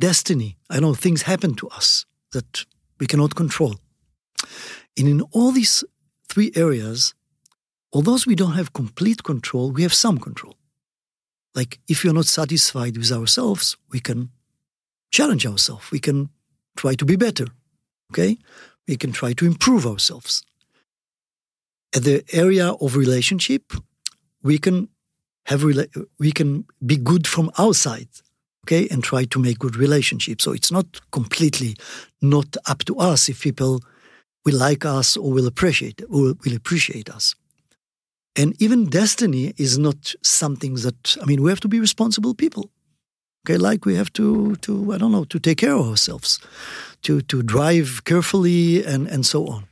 Destiny. I know things happen to us that we cannot control. And in all these three areas, although we don't have complete control, we have some control. Like if you're not satisfied with ourselves, we can challenge ourselves. We can try to be better. Okay? We can try to improve ourselves. At the area of relationship, we can have we can be good from outside okay and try to make good relationships so it's not completely not up to us if people will like us or will appreciate or will appreciate us. And even destiny is not something that I mean we have to be responsible people. Okay, like we have to to I don't know to take care of ourselves, to to drive carefully and and so on.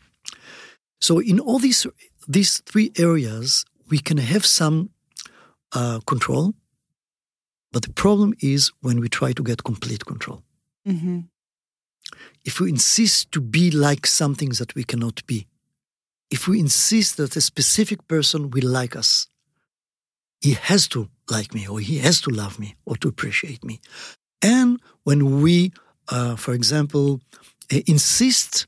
So in all these these three areas, we can have some uh, control, but the problem is when we try to get complete control. Mm-hmm. If we insist to be like something that we cannot be, if we insist that a specific person will like us, he has to like me, or he has to love me, or to appreciate me. And when we, uh, for example, uh, insist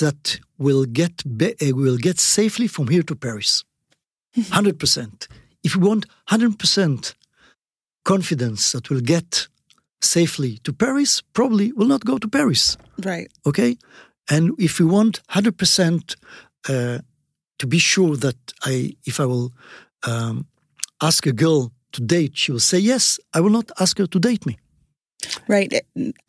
that we'll get be- uh, we'll get safely from here to Paris, hundred percent. If we want hundred percent confidence that we'll get safely to Paris, probably will not go to Paris. Right. Okay. And if we want hundred percent uh, to be sure that I, if I will um, ask a girl to date, she will say yes. I will not ask her to date me. Right.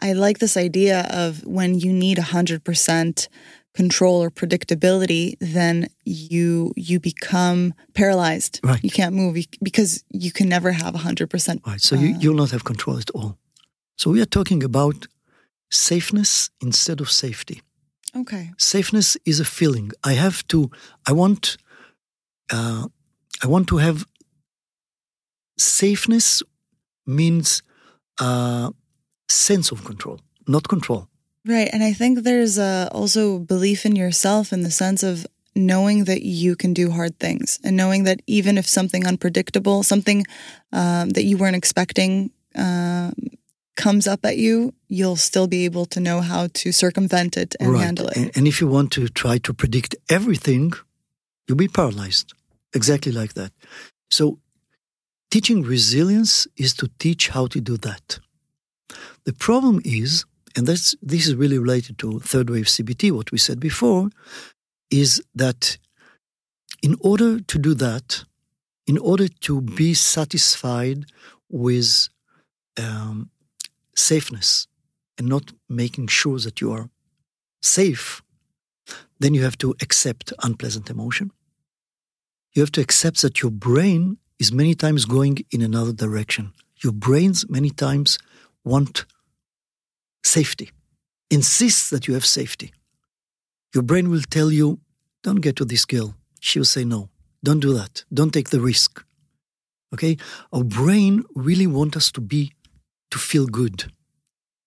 I like this idea of when you need 100% control or predictability, then you you become paralyzed. Right. You can't move because you can never have 100%. Right. So uh, you, you'll not have control at all. So we are talking about safeness instead of safety. Okay. Safeness is a feeling. I have to. I want. Uh, I want to have. Safeness means uh, sense of control, not control. Right, and I think there's uh, also belief in yourself in the sense of knowing that you can do hard things and knowing that even if something unpredictable, something um, that you weren't expecting. Uh, comes up at you, you'll still be able to know how to circumvent it and right. handle it. And, and if you want to try to predict everything, you'll be paralyzed. Exactly like that. So, teaching resilience is to teach how to do that. The problem is, and that's, this is really related to third wave CBT, what we said before, is that in order to do that, in order to be satisfied with um, safeness and not making sure that you are safe, then you have to accept unpleasant emotion. You have to accept that your brain is many times going in another direction. Your brains many times want safety, insists that you have safety. Your brain will tell you, don't get to this girl. She will say no. Don't do that. Don't take the risk. Okay? Our brain really wants us to be to feel good.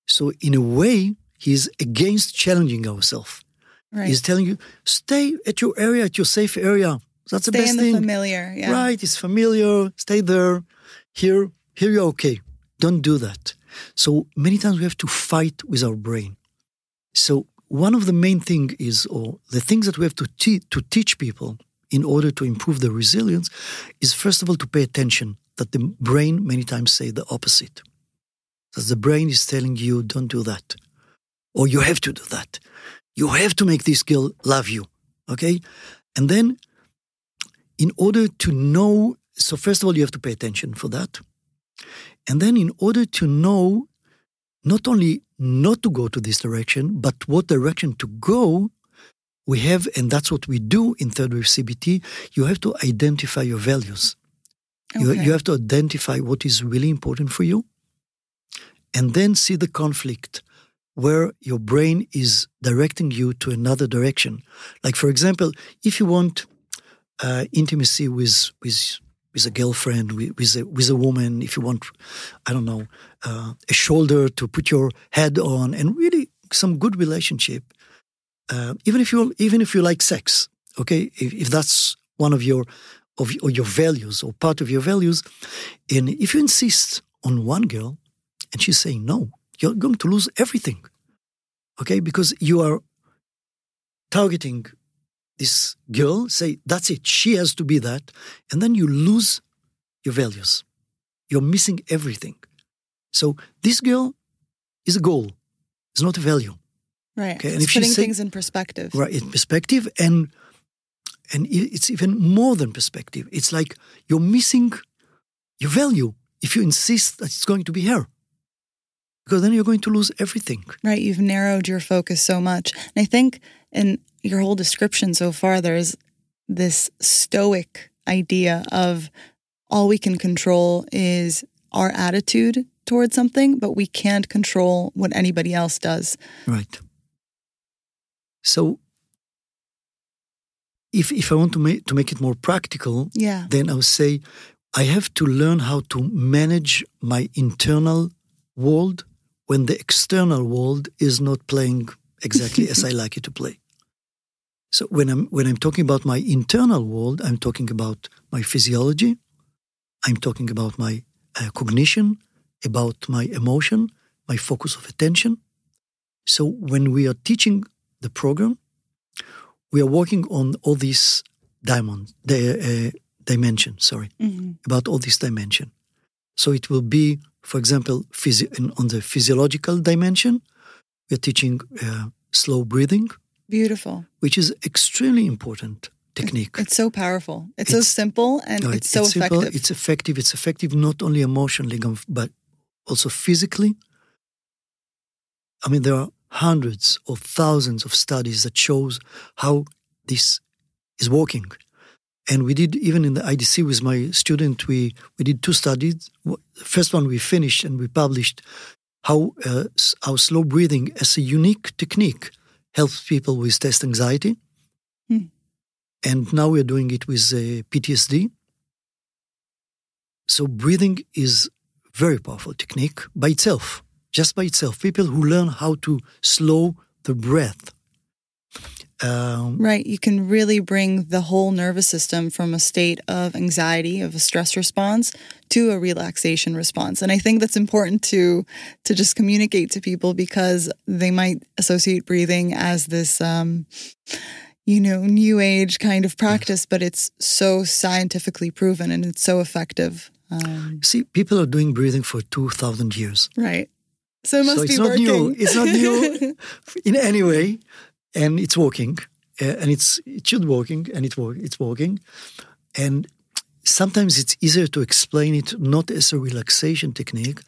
So in a way, he's against challenging ourselves. Right. He's telling you, stay at your area, at your safe area. That's the stay best in thing. the familiar, yeah. Right, it's familiar. Stay there. Here, here you're okay. Don't do that. So many times we have to fight with our brain. So one of the main thing is, or the things that we have to te- to teach people in order to improve their resilience, is first of all to pay attention that the brain many times say the opposite that the brain is telling you, don't do that. Or you have to do that. You have to make this girl love you. Okay? And then, in order to know, so first of all, you have to pay attention for that. And then, in order to know not only not to go to this direction, but what direction to go, we have, and that's what we do in third wave CBT, you have to identify your values. Okay. You, you have to identify what is really important for you and then see the conflict where your brain is directing you to another direction. Like, for example, if you want uh, intimacy with, with, with a girlfriend, with, with, a, with a woman, if you want, I don't know, uh, a shoulder to put your head on, and really some good relationship, uh, even if you even if you like sex, okay, if, if that's one of your of your values or part of your values, and if you insist on one girl, and she's saying, no, you're going to lose everything. Okay, because you are targeting this girl, say, that's it, she has to be that. And then you lose your values. You're missing everything. So this girl is a goal, it's not a value. Right. Okay? And it's if putting say, things in perspective. Right, in perspective. And and it's even more than perspective. It's like you're missing your value if you insist that it's going to be her because then you're going to lose everything. Right. You've narrowed your focus so much. And I think in your whole description so far, there's this stoic idea of all we can control is our attitude towards something, but we can't control what anybody else does. Right. So, if if I want to make to make it more practical, Yeah. then I would say I have to learn how to manage my internal world when the external world is not playing exactly as I like it to play. So when I'm when I'm talking about my internal world, I'm talking about my physiology, I'm talking about my uh, cognition, about my emotion, my focus of attention. So when we are teaching the program, we are working on all these diamond, the uh, dimension. Sorry, Mhm. about all these dimension. So it will be, for example, physi- in- on the physiological dimension, we are teaching uh, slow breathing, Beautiful. which is extremely important technique. It's so powerful. It's, so simple and Right, it's so simple, effective. it's effective. It's effective not only emotionally, but also physically. I mean, there are hundreds or thousands of studies that shows how this is working. And we did even in the IDC with my student, we we did two studies. The first one we finished and we published how uh, how slow breathing as a unique technique helps people with test anxiety. Hmm. And now we're doing it with uh, PTSD. So breathing is very powerful technique by itself, just by itself. People who learn how to slow the breath. Um, Right. You can really bring the whole nervous system from a state of anxiety, of a stress response, to a relaxation response. And I think that's important to to just communicate to people because they might associate breathing as this um, you know, new age kind of practice, but it's so scientifically proven and it's so effective. Um, see, people are doing breathing for 2,000 years. right. So it must so be it's not working. new. It's not new in any way, and it's working, uh, and it's it should working, and it work, it's working, and sometimes it's easier to explain it not as a relaxation technique,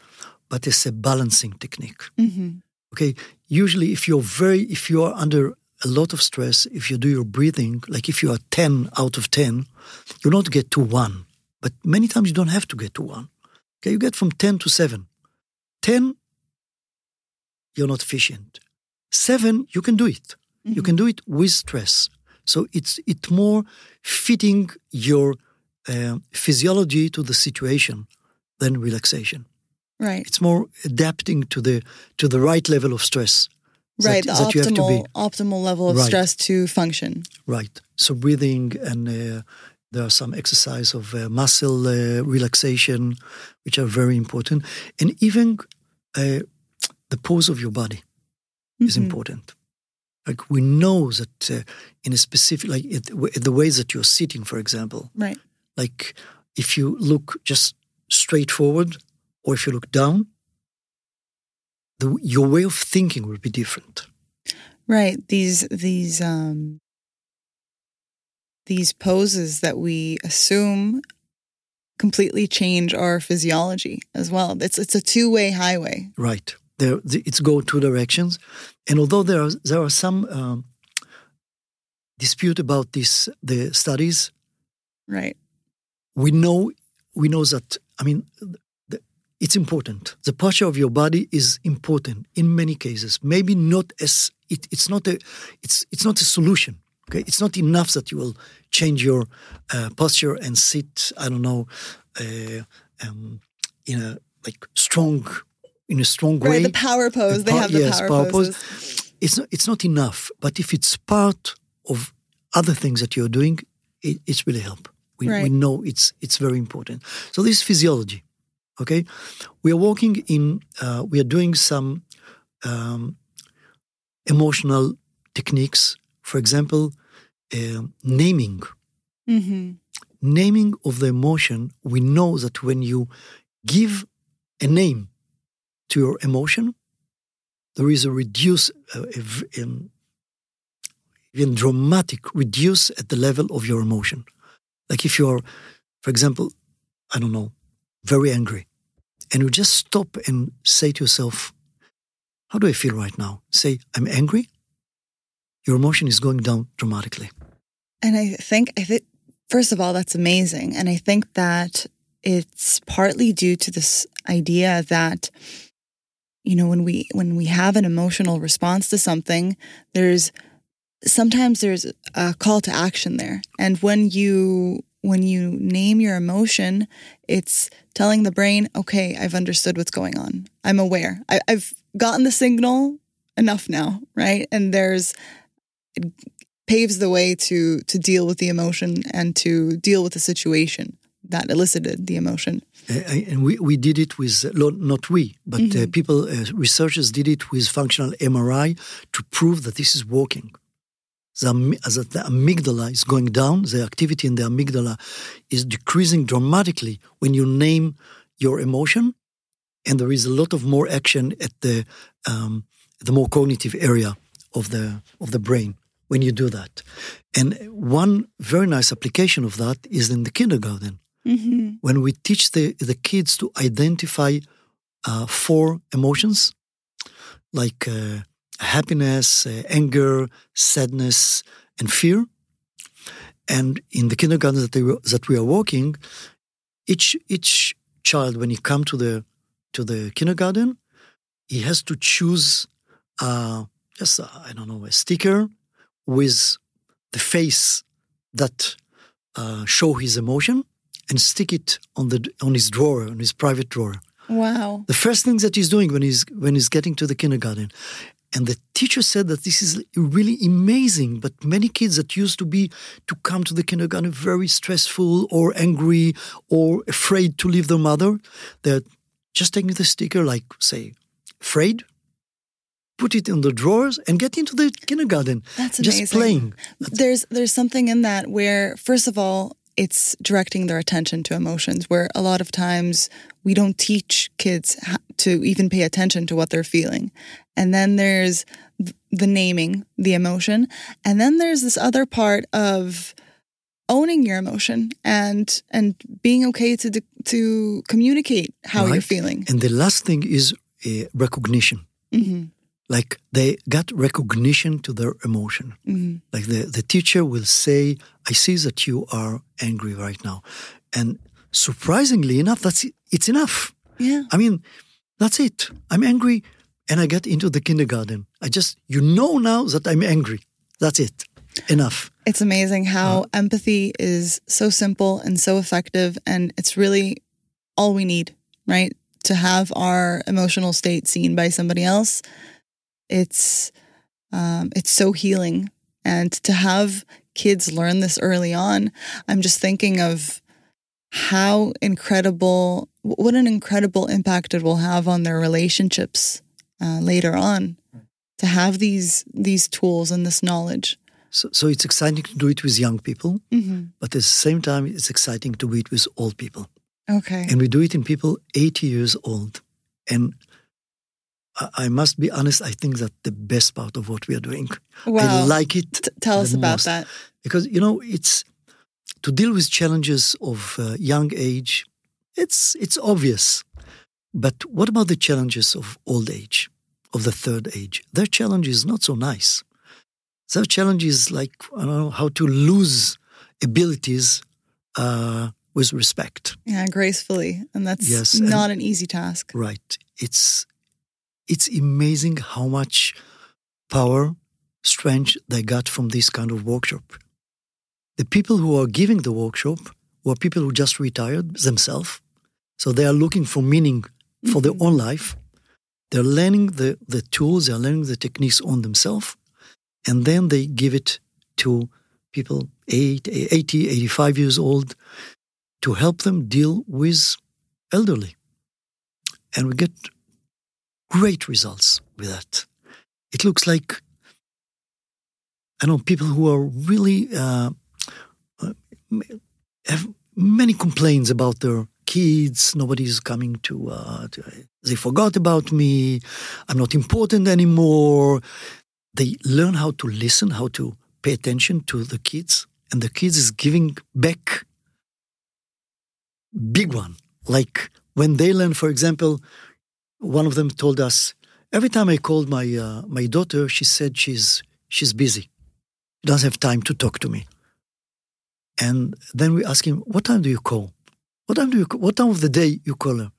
but as a balancing technique. Mhm. Okay, usually if you're very if you are under a lot of stress, if you do your breathing, like if you are ten out of ten, you don't get to one, but many times you don't have to get to one. Okay, you get from ten to seven. Ten you're not efficient. Seven, you can do it. You can do it with stress. So it's it more fitting your uh, physiology to the situation than relaxation. Right. It's more adapting to the to the right level of stress. Right. that, the that you have to be optimal optimal level of Right. stress to function. right. So breathing and uh, there are some exercise of uh, muscle uh, relaxation, which are very important, and even uh, the pose of your body. is Mhm. important. Like we know that uh, in a specific, like it, w- the ways that you're sitting, for example, Right. like if you look just straight forward or if you look down, the, your way of thinking will be different. Right. These these um these poses that we assume completely change our physiology as well. It's it's a two-way highway. Right. There, the- it's go two directions, and although there are there are some um, dispute about this, the studies, Right. we know we know that i mean the, it's important. The posture of your body is important in many cases. Maybe not as it, it's not a it's it's not a solution okay? It's not enough that you will change your uh, posture and sit i don't know uh, um, in a like strong in a strong way Right. The power pose. they pow- have the yes, power, power pose. it's not, it's not enough. But if it's part of other things that you're doing, it, it's really help. We, we know it's it's very important. So this is physiology. Okay, we are working in. Uh, we are doing some um, emotional techniques. For example, um naming. Mhm. Naming of the emotion. We know that when you give a name to your emotion, there is a reduce, uh, even dramatic reduce at the level of your emotion. Like if you're, for example, I don't know, very angry, and you just stop and say to yourself, "How do I feel right now?" Say, "I'm angry." your emotion is going down dramatically. And I think, I think, first of all, that's amazing. And I think that it's partly due to this idea that, you know, when we, when we have an emotional response to something, there's, sometimes there's a call to action there. And when you, when you name your emotion, it's telling the brain, okay, I've understood what's going on. I'm aware. I, have gotten the signal enough now, right? And there's it paves the way to to deal with the emotion and to deal with the situation that elicited the emotion. Uh, and we, we did it with not we, but mm-hmm. uh, people, uh, researchers did it with functional MRI to prove that this is working. The, the amygdala is going down, the activity in the amygdala is decreasing dramatically when you name your emotion, and there is a lot of more action at the um, the more cognitive area of the of the brain when you do that. And one very nice application of that is in the kindergarten mm-hmm. when we teach the the kids to identify uh, four emotions like uh, happiness, uh, anger, sadness, and fear. And in the kindergarten that, they, that we are working, each each child when he come to the to the kindergarten, he has to choose uh, just I don't know a sticker with the face that uh, show his emotion and stick it on the on his drawer on his private drawer. Wow! The first thing that he's doing when he's when he's getting to the kindergarten, and the teacher said that this is really amazing. But many kids that used to be to come to the kindergarten very stressful or angry or afraid to leave their mother, they're just taking the sticker, like say, afraid, put it in the drawers and get into the kindergarten. That's amazing. Just playing. There's there's something in that where first of all it's directing their attention to emotions where a lot of times we don't teach kids to even pay attention to what they're feeling. And then there's the naming the emotion. And then there's this other part of owning your emotion and and being okay to to communicate how right. you're feeling. And the last thing is uh, recognition. Mm-hmm like they got recognition to their emotion. Mm-hmm. Like the, the teacher will say, I see that you are angry right now. And surprisingly enough, that's it's enough. Yeah. I mean, that's it. I'm angry and I get into the kindergarten. I just, you know now that I'm angry. That's it. Enough. It's amazing how uh, empathy is so simple and so effective. And it's really all we need, right? To have our emotional state seen by somebody else it's um, it's so healing, and to have kids learn this early on, I'm just thinking of how incredible, what an incredible impact it will have on their relationships uh, later on. To have these these tools and this knowledge. So, so it's exciting to do it with young people, mm-hmm. but at the same time, it's exciting to do it with old people. Okay. And we do it in people 80 years old. And I must be honest, I think that the best part of what we are doing. Wow. I like it. T- tell us about most. that. Because, you know, it's to deal with challenges of uh, young age, it's, it's obvious. But what about the challenges of old age, of the third age? Their challenge is not so nice. Their challenge is like, I don't know, how to lose abilities uh, with respect. Yeah, gracefully. And that's yes, not and, an easy task. Right. It's it's amazing how much power, strength they got from this kind of workshop. The people who are giving the workshop were people who just retired themselves. So they are looking for meaning for mm-hmm. their own life. They're learning the, the tools, they're learning the techniques on themselves, and then they give it to people 80, 85 years old to help them deal with elderly. And we get great results with that. It looks like, I know, people who are really uh, uh, have many complaints about their kids. Nobody's coming to, uh, to, they forgot about me. I'm not important anymore. They learn how to listen, how to pay attention to the kids, and the kids is giving back big one. Like when they learn, for example, one of them told us every time I called my uh, my daughter, she said she's she's busy. He doesn't have time to talk to me. And then we ask him, What time do you call? What time do you? What time of the day you call her?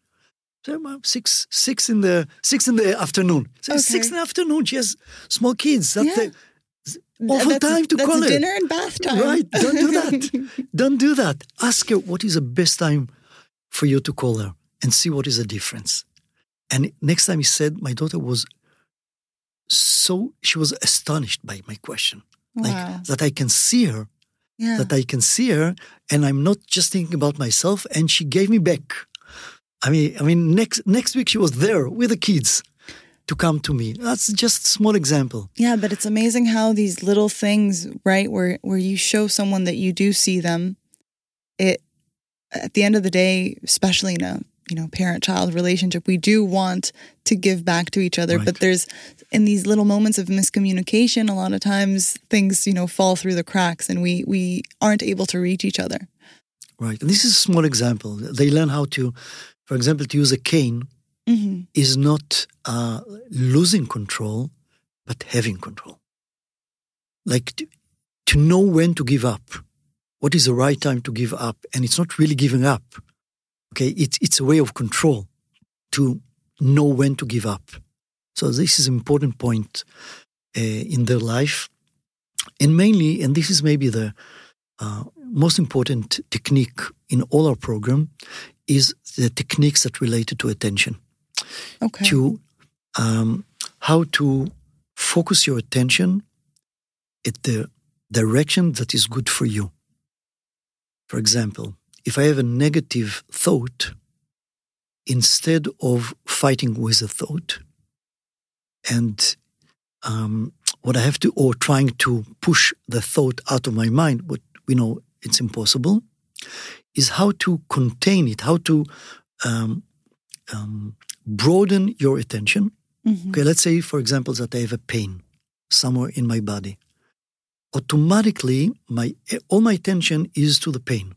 So, six, six in the six in the afternoon. So Okay. Six in the afternoon. She has small kids. That's Yeah. the awful that's, time to that's call her. dinner and bath time. Right. Don't do that. Don't do that. Ask her what is the best time for you to call her and see what is the difference. And next time he said, my daughter was so, she was astonished by my question. Wow. Like that I can see her, yeah. that I can see her, and I'm not just thinking about myself. And she gave me back. I mean, I mean, next next week she was there with the kids to come to me. That's just a small example. Yeah, but it's amazing how these little things, right, where where you show someone that you do see them, it at the end of the day, especially in a you know parent-child relationship, we do want to give back to each other, Right. but there's in these little moments of miscommunication, a lot of times things you know fall through the cracks, and we we aren't able to reach each other. Right. And this is a small example. They learn how to, for example, to use a cane hmm is not uh, losing control, but having control. Like to, to know when to give up, what is the right time to give up, and it's not really giving up. Okay, it's it's a way of control to know when to give up. So this is an important point uh, in their life, and mainly, and this is maybe the uh, most important technique in all our program, is the techniques that related to attention Okay. to um, how to focus your attention at the direction that is good for you. For example, if I have a negative thought, instead of fighting with a thought, and um, what I have to, or trying to push the thought out of my mind, but we know it's impossible, is how to contain it, how to um, um, broaden your attention. Mhm. Okay, let's say, for example, that I have a pain somewhere in my body. Automatically, my all my attention is to the pain.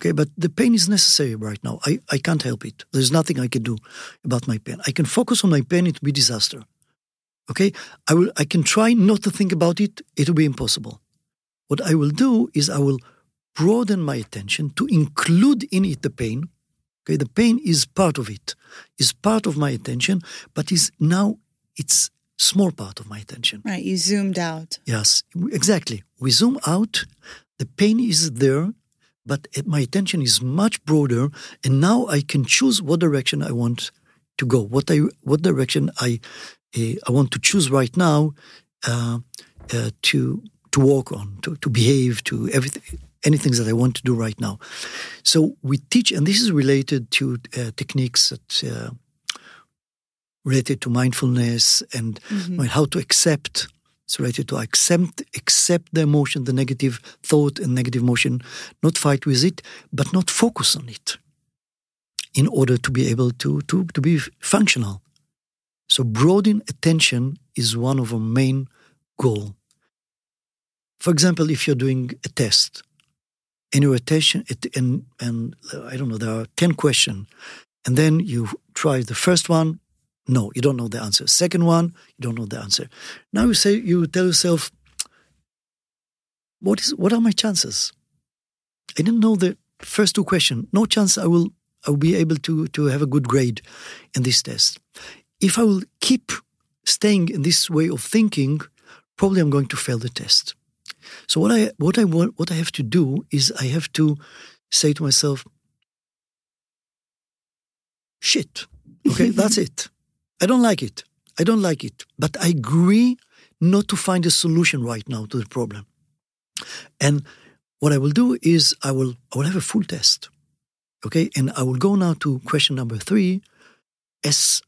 Okay, but the pain is necessary right now. I, I can't help it. There's nothing I can do about my pain. I can focus on my pain, it will be disaster. Okay? I will I can try not to think about it, it will be impossible. What I will do is I will broaden my attention to include in it the pain. Okay, the pain is part of it, is part of my attention, but is now it's small part of my attention. Right. You zoomed out. Yes, exactly. We zoom out, the pain is there, but it- my attention is much broader, and now I can choose what direction I want to go, what I what direction I uh, I want to choose right now uh, uh, to to walk on, to, to behave, to everything, anything that I want to do right now. So we teach, and this is related to uh, techniques that uh, related to mindfulness and Mhm. how to accept. It's related to accept accept the emotion, the negative thought and negative emotion, not fight with it, but not focus on it in order to be able to to, to be functional. So broaden attention is one of our main goal. For example, if you're doing a test and your attention and and I don't know, there are 10 questions, and then you try the first one, no, you don't know the answer. Second one, you don't know the answer. Now you say you tell yourself, what is what are my chances? I didn't know the first two questions. No chance I will I will be able to to have a good grade in this test. If I will keep staying in this way of thinking, probably I'm going to fail the test. So what I what I want what I have to do is I have to say to myself, shit. Okay, that's it. I don't like it. I don't like it. But I agree not to find a solution right now to the problem. And what I will do is I will I will have a full test. Okay, and I will go now to question number three. As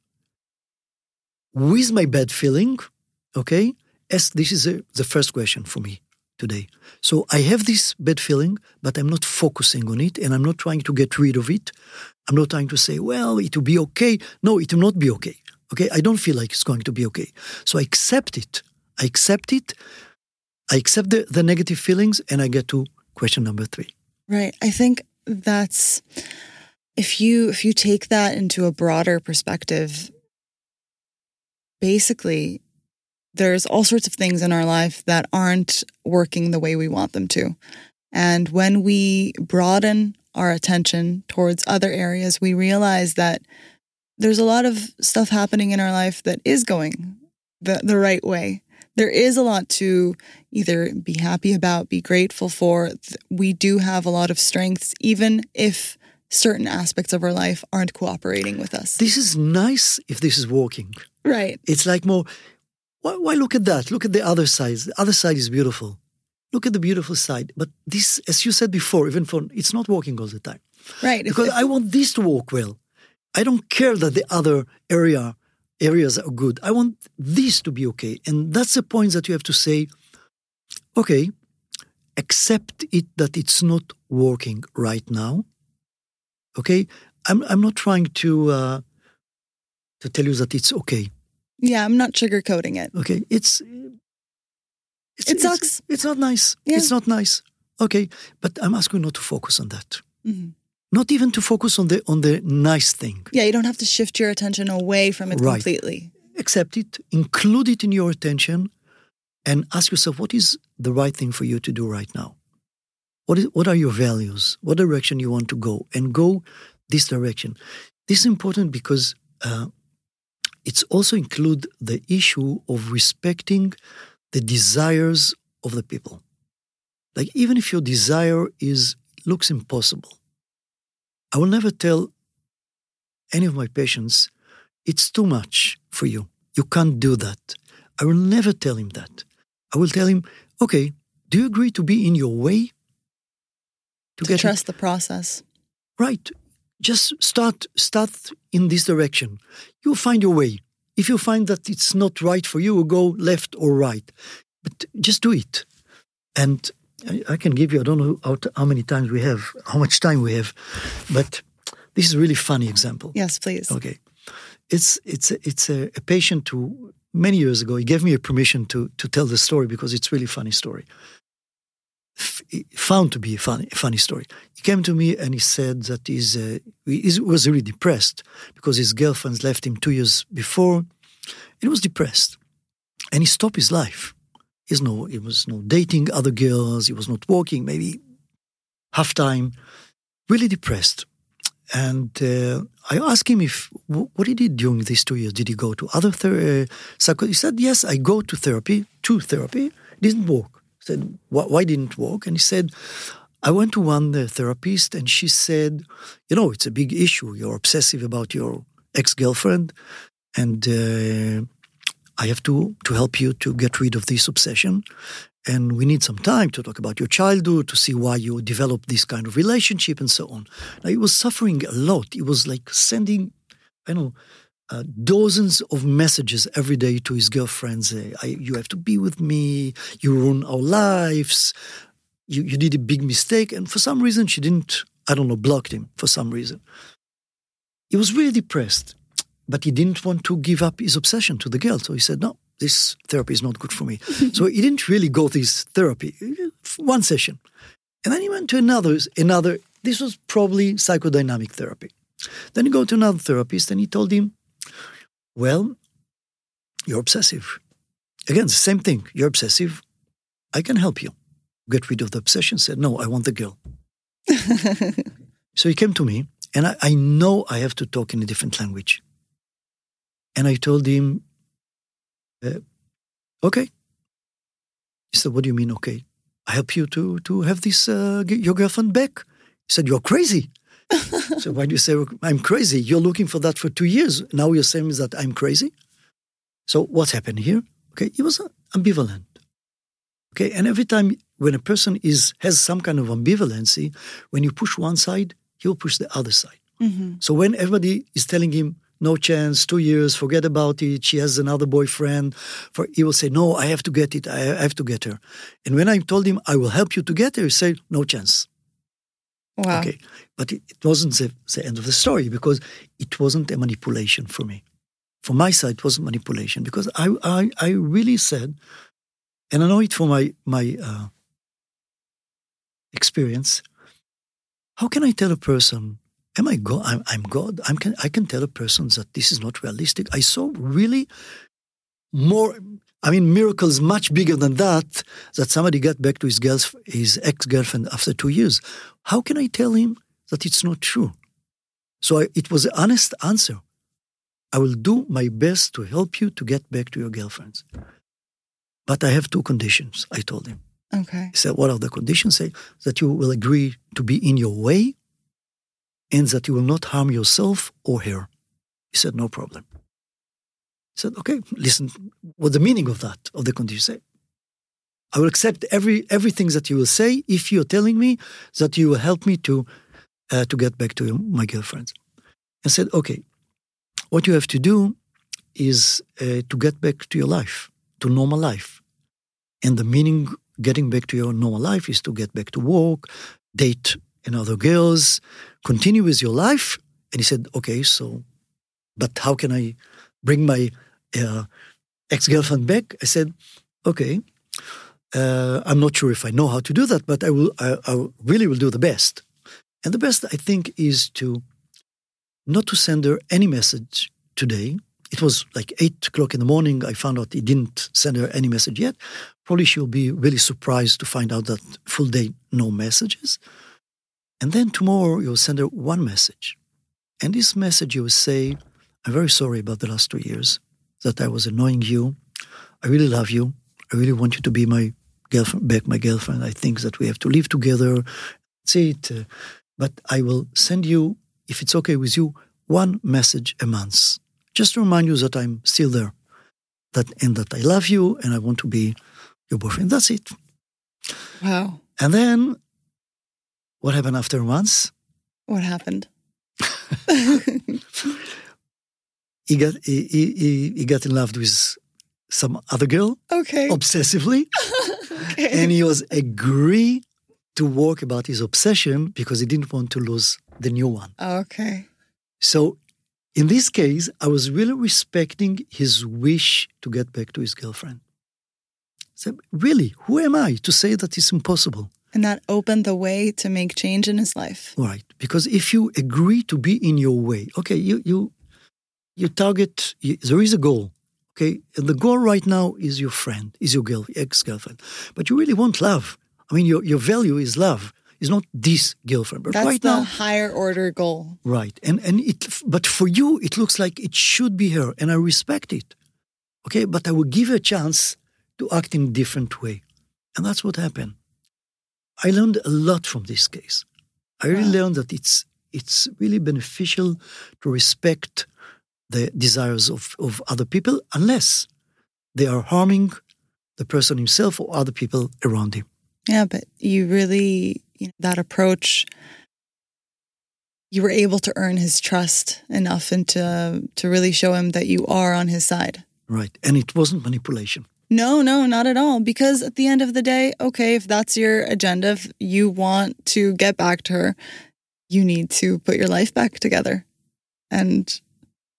with my bad feeling, okay, as this is a, the first question for me today. So I have this bad feeling, but I'm not focusing on it and I'm not trying to get rid of it. I'm not trying to say, well, it will be okay. No, it will not be okay. Okay, I don't feel like it's going to be okay. So I accept it. I accept it. I accept the, the negative feelings and I get to question number three. Right. I think that's if you if you take that into a broader perspective basically there's all sorts of things in our life that aren't working the way we want them to. And when we broaden our attention towards other areas, we realize that there's a lot of stuff happening in our life that is going the, the right way. There is a lot to either be happy about, be grateful for. We do have a lot of strengths, even if certain aspects of our life aren't cooperating with us. This is nice if this is working. Right. It's like more, why, why look at that? Look at the other side. The other side is beautiful. Look at the beautiful side. But this, as you said before, even for, it's not working all the time. Right. Because if, if, I want this to work well. I don't care that the other area areas are good. I want this to be okay. And that's the point that you have to say, okay, accept it that it's not working right now. Okay? I'm I'm not trying to uh, to tell you that it's okay. Yeah, I'm not sugarcoating it. Okay, it's, it's it sucks. It's, it's not nice. Yeah. It's not nice. Okay, but I'm asking you not to focus on that. Mm-hmm. Not even to focus on the on the nice thing. Yeah, you don't have to shift your attention away from it right. completely. Accept it, include it in your attention, and ask yourself what is the right thing for you to do right now. What is what are your values? What direction you want to go, and go this direction. This is important because uh, it's also include the issue of respecting the desires of the people. Like even if your desire is looks impossible, I will never tell any of my patients, it's too much for you. You can't do that. I will never tell him that. I will tell him, okay, do you agree to be in your way? To, to trust it? the process. Right. Just start start in this direction. You'll find your way. If you find that it's not right for you, go left or right. But just do it. And I, can give you, I don't know how, how, many times we have, how much time we have, but this is a really funny example. Yes, please. Okay. It's, it's, a, it's a, a patient who, many years ago, he gave me a permission to, to tell the story because it's really funny story. F- found to be a funny, funny story. He came to me and he said that he's, uh, he was really depressed because his girlfriend left him two years before. He was depressed. And he stopped his life He's no, he was no dating other girls. He was not working, maybe half time, really depressed. And uh, I asked him if what he did during these two years. Did he go to other ther- uh, He said, "Yes, I go to therapy, to therapy. It didn't work." I said, "Why didn't work?" And he said, "I went to one uh, therapist, and she said, you know, it's a big issue. You're obsessive about your ex girlfriend, and uh, I have to, to help you to get rid of this obsession. And we need some time to talk about your childhood, to see why you developed this kind of relationship and so on. Now, he was suffering a lot. He was like sending, I know, uh, dozens of messages every day to his girlfriends. Uh, I, you have to be with me. You ruin our lives. You, you did a big mistake. And for some reason, she didn't, I don't know, blocked him for some reason. He was really depressed. But he didn't want to give up his obsession to the girl. So he said, no, this therapy is not good for me. so he didn't really go to this therapy, one session. And then he went to another, another, this was probably psychodynamic therapy. Then he go to another therapist and he told him, well, you're obsessive. Again, the same thing. You're obsessive. I can help you. Get rid of the obsession. Said, no, I want the girl. so he came to me and I, I know I have to talk in a different language. And I told him, uh, okay. He said, what do you mean, okay? I help you to, to have this, uh, your girlfriend back. He said, you're crazy. so why do you say I'm crazy? You're looking for that for two years. Now you're saying that I'm crazy. So what's happened here? Okay, he was ambivalent. Okay, and every time when a person is has some kind of ambivalency, when you push one side, he'll push the other side. Mm-hmm. So when everybody is telling him, no chance, two years, forget about it. She has another boyfriend. For he will say, no, I have to get it. I have to get her. And when I told him I will help you to get her, he said, no chance. Wow. Okay, but it, it wasn't the, the, end of the story because it wasn't a manipulation for me. For my side, it wasn't manipulation because I, I, I really said, and I know it from my my uh, experience. How can I tell a person am I God? I'm, I'm God. I'm can, I can tell a person that this is not realistic. I saw really more, I mean, miracles much bigger than that, that somebody got back to his, girlf- his ex-girlfriend after two years. How can I tell him that it's not true? So I, it was an honest answer. I will do my best to help you to get back to your girlfriends. But I have two conditions, I told him. Okay. He said, What are the conditions? Say that you will agree to be in your way and that you will not harm yourself or her. He said, No problem. He said, Okay, listen, what the meaning of that, of the condition? Say, I will accept every everything that you will say if you're telling me that you will help me to uh, to get back to my girlfriends. I said, Okay, what you have to do is uh, to get back to your life, to normal life. And the meaning getting back to your normal life is to get back to work, date another girls, continue with your life. And he said, okay, so, but how can I bring my uh, ex-girlfriend back? I said, okay, uh, I'm not sure if I know how to do that, but I will, I, I really will do the best. And the best, I think, is to not to send her any message today. It was like eight o'clock in the morning. I found out he didn't send her any message yet. Probably she'll be really surprised to find out that full day no messages. And then tomorrow you'll send her one message. And this message you will say, I'm very sorry about the last two years that I was annoying you. I really love you. I really want you to be my girlfriend, back my girlfriend. I think that we have to live together. That's it. But I will send you, if it's okay with you, one message a month, just to remind you that I'm still there, that and that I love you and I want to be your boyfriend. That's it. Wow. And then, what happened after month? What happened? he got he, he, he got in love with some other girl okay. obsessively, okay. and he was agree to work about his obsession because he didn't want to lose the new one. Okay. So, in this case, I was really respecting his wish to get back to his girlfriend. So, really, who am I to say that it's impossible? And that opened the way to make change in his life. Right. Because if you agree to be in your way, okay, you you you target you, there is a goal. Okay. And the goal right now is your friend, is your girl, ex-girlfriend. But you really want love. I mean your, your value is love. It's not this girlfriend. But That's right the now higher order goal. Right. And and it but for you it looks like it should be her and I respect it. Okay, but I will give her a chance to act in a different way. And that's what happened. I learned a lot from this case. I really Wow. learned that it's it's really beneficial to respect the desires of, of other people unless they are harming the person himself or other people around him. Yeah, but you really, you know, that approach, you were able to earn his trust enough and to, to really show him that you are on his side. Right. And it wasn't manipulation. No, no, not at all. Because at the end of the day, okay, if that's your agenda, if you want to get back to her, you need to put your life back together. And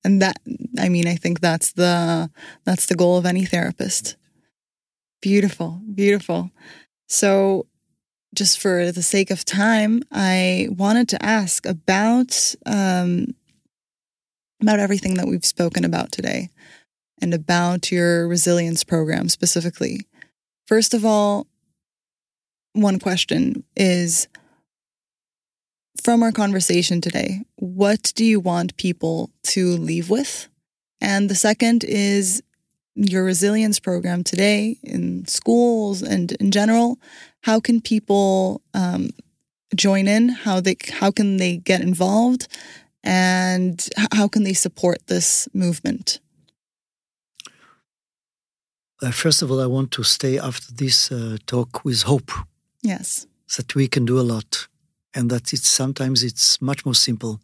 and that I mean, I think that's the that's the goal of any therapist. Beautiful, beautiful. So just for the sake of time, I wanted to ask about um, about everything that we've spoken about today and about your resilience program specifically. First of all, one question is from our conversation today, what do you want people to leave with? And the second is your resilience program today in schools and in general. How can people um, join in? How they how can they get involved? And how can they support this movement? Uh, first of all, I want to stay after this uh, talk with hope Yes. that we can do a lot and that it's sometimes it's much more simple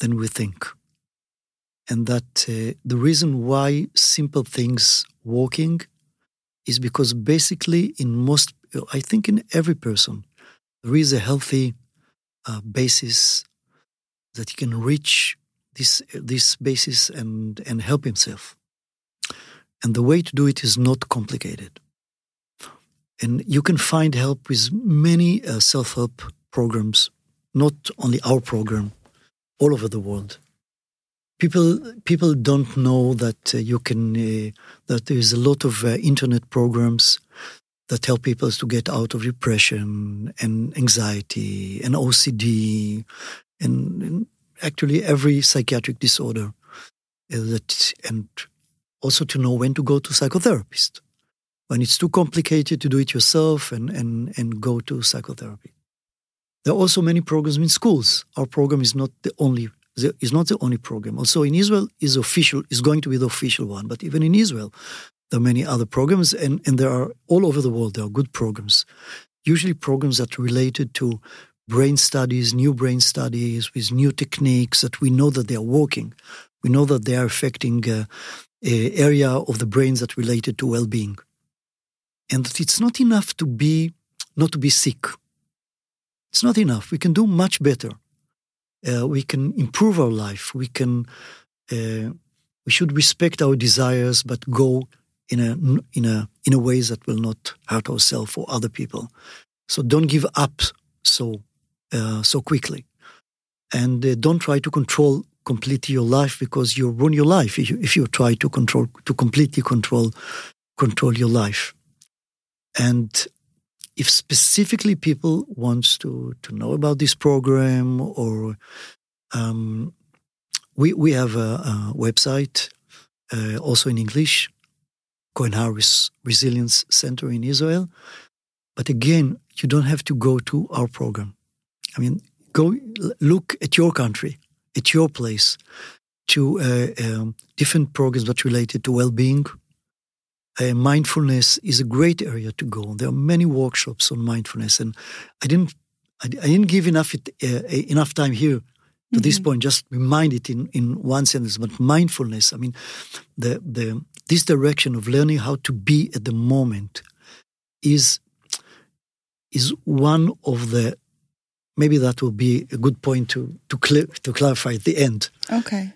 than we think. And that uh, the reason why simple things working is because basically in most, I think in every person, there is a healthy uh, basis that he can reach this this basis and and help himself. And the way to do it is not complicated. And you can find help with many uh, self help programs, not only our program, all over the world. people people don't know that uh, you can uh, that there is a lot of uh, internet programs that help people to get out of depression and anxiety and OCD and, and actually every psychiatric disorder uh, that and also to know when to go to psychotherapist. When it's too complicated to do it yourself and and and go to psychotherapy. There are also many programs in schools. Our program is not the only is not the only program. Also in israel is official is going to be the official one but even in israel there are many other programs and and there are all over the world there are good programs. Usually programs that are related to brain studies, new brain studies with new techniques that we know that they are working. We know that they are affecting uh, area of the brains that related to well-being, and that it's not enough to be not to be sick. It's not enough. We can do much better. Uh, we can improve our life. We can. Uh, we should respect our desires, but go in a in a in a ways that will not hurt ourselves or other people. So don't give up so uh, so quickly. And uh, don't try to control completely your life because you ruin your life if you, if you try to control to completely control control your life. And if specifically people wants to to know about this program or um, we we have a, a website uh, also in English, Cohen Harris Resilience Center in Israel. But again, you don't have to go to our program. I mean, go look at your country, at your place, to uh, um, different programs that related to well-being. Uh, mindfulness is a great area to go. There are many workshops on mindfulness, and I didn't, I, I didn't give enough it, uh, enough time here to mm-hmm. this point. Just remind it in in one sentence. But mindfulness, I mean, the the this direction of learning how to be at the moment is is one of the maybe that will be a good point to to, clear, to clarify at the end. Okay.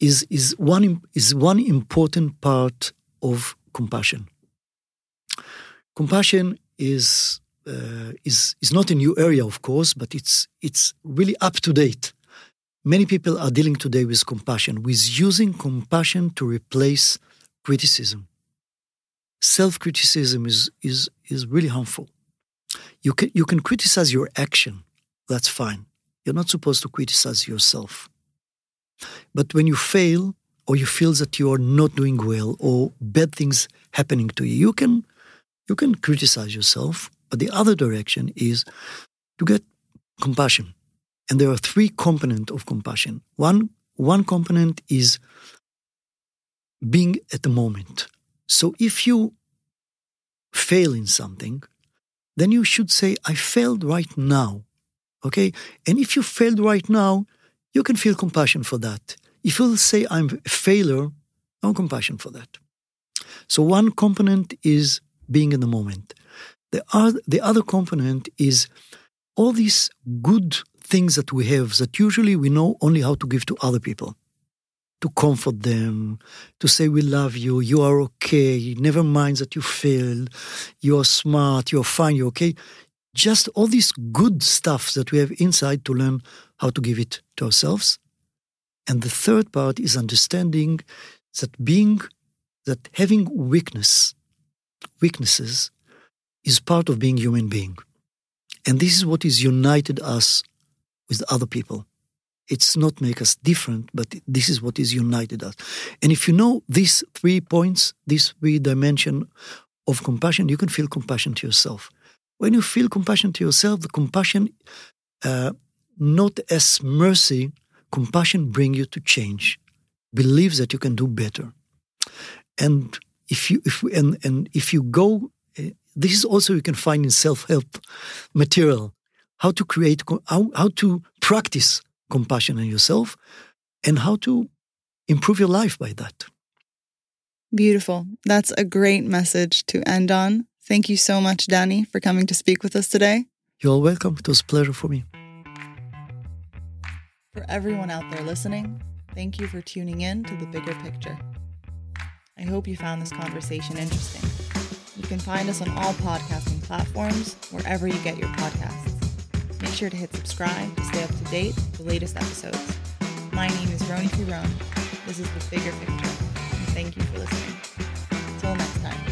Is is one is one important part of compassion. Compassion is uh, is is not a new area, of course, but it's it's really up to date. Many people are dealing today with compassion, with using compassion to replace criticism. Self criticism is is is really harmful. You can, you can criticize your action. That's fine. You're not supposed to criticize yourself. But when you fail or you feel that you are not doing well or bad things happening to you, you can, you can criticize yourself. But the other direction is to get compassion. And there are three components of compassion. One, one component is being at the moment. So if you fail in something, then you should say, I failed right now. Okay? And if you failed right now, you can feel compassion for that. If you say, I'm a failure, no compassion for that. So one component is being in the moment. The other, the other component is all these good things that we have that usually we know only how to give to other people to comfort them, to say, We love you, you are okay, never mind that you failed, you are smart, you're fine, you're okay. Just all this good stuff that we have inside to learn how to give it to ourselves. And the third part is understanding that being, that having weakness, weaknesses, is part of being human being. And this is what is united us with other people. It's not make us different, but this is what is united us. And if you know these three points, these three dimension of compassion, you can feel compassion to yourself. When you feel compassion to yourself, the compassion, uh, not as mercy, compassion bring you to change. Believe that you can do better. And if you if and and if you go, uh, this is also you can find in self help material how to create how, how to practice compassion on yourself and how to improve your life by that. Beautiful. That's a great message to end on. Thank you so much, Danny, for coming to speak with us today. You're welcome. It was a pleasure for me. For everyone out there listening, thank you for tuning in to the bigger picture. I hope you found this conversation interesting. You can find us on all podcasting platforms, wherever you get your podcasts. Make sure to hit subscribe to stay up to date with the latest episodes. My name is Roni Firon. This is The Bigger Picture. And thank you for listening. Until next time.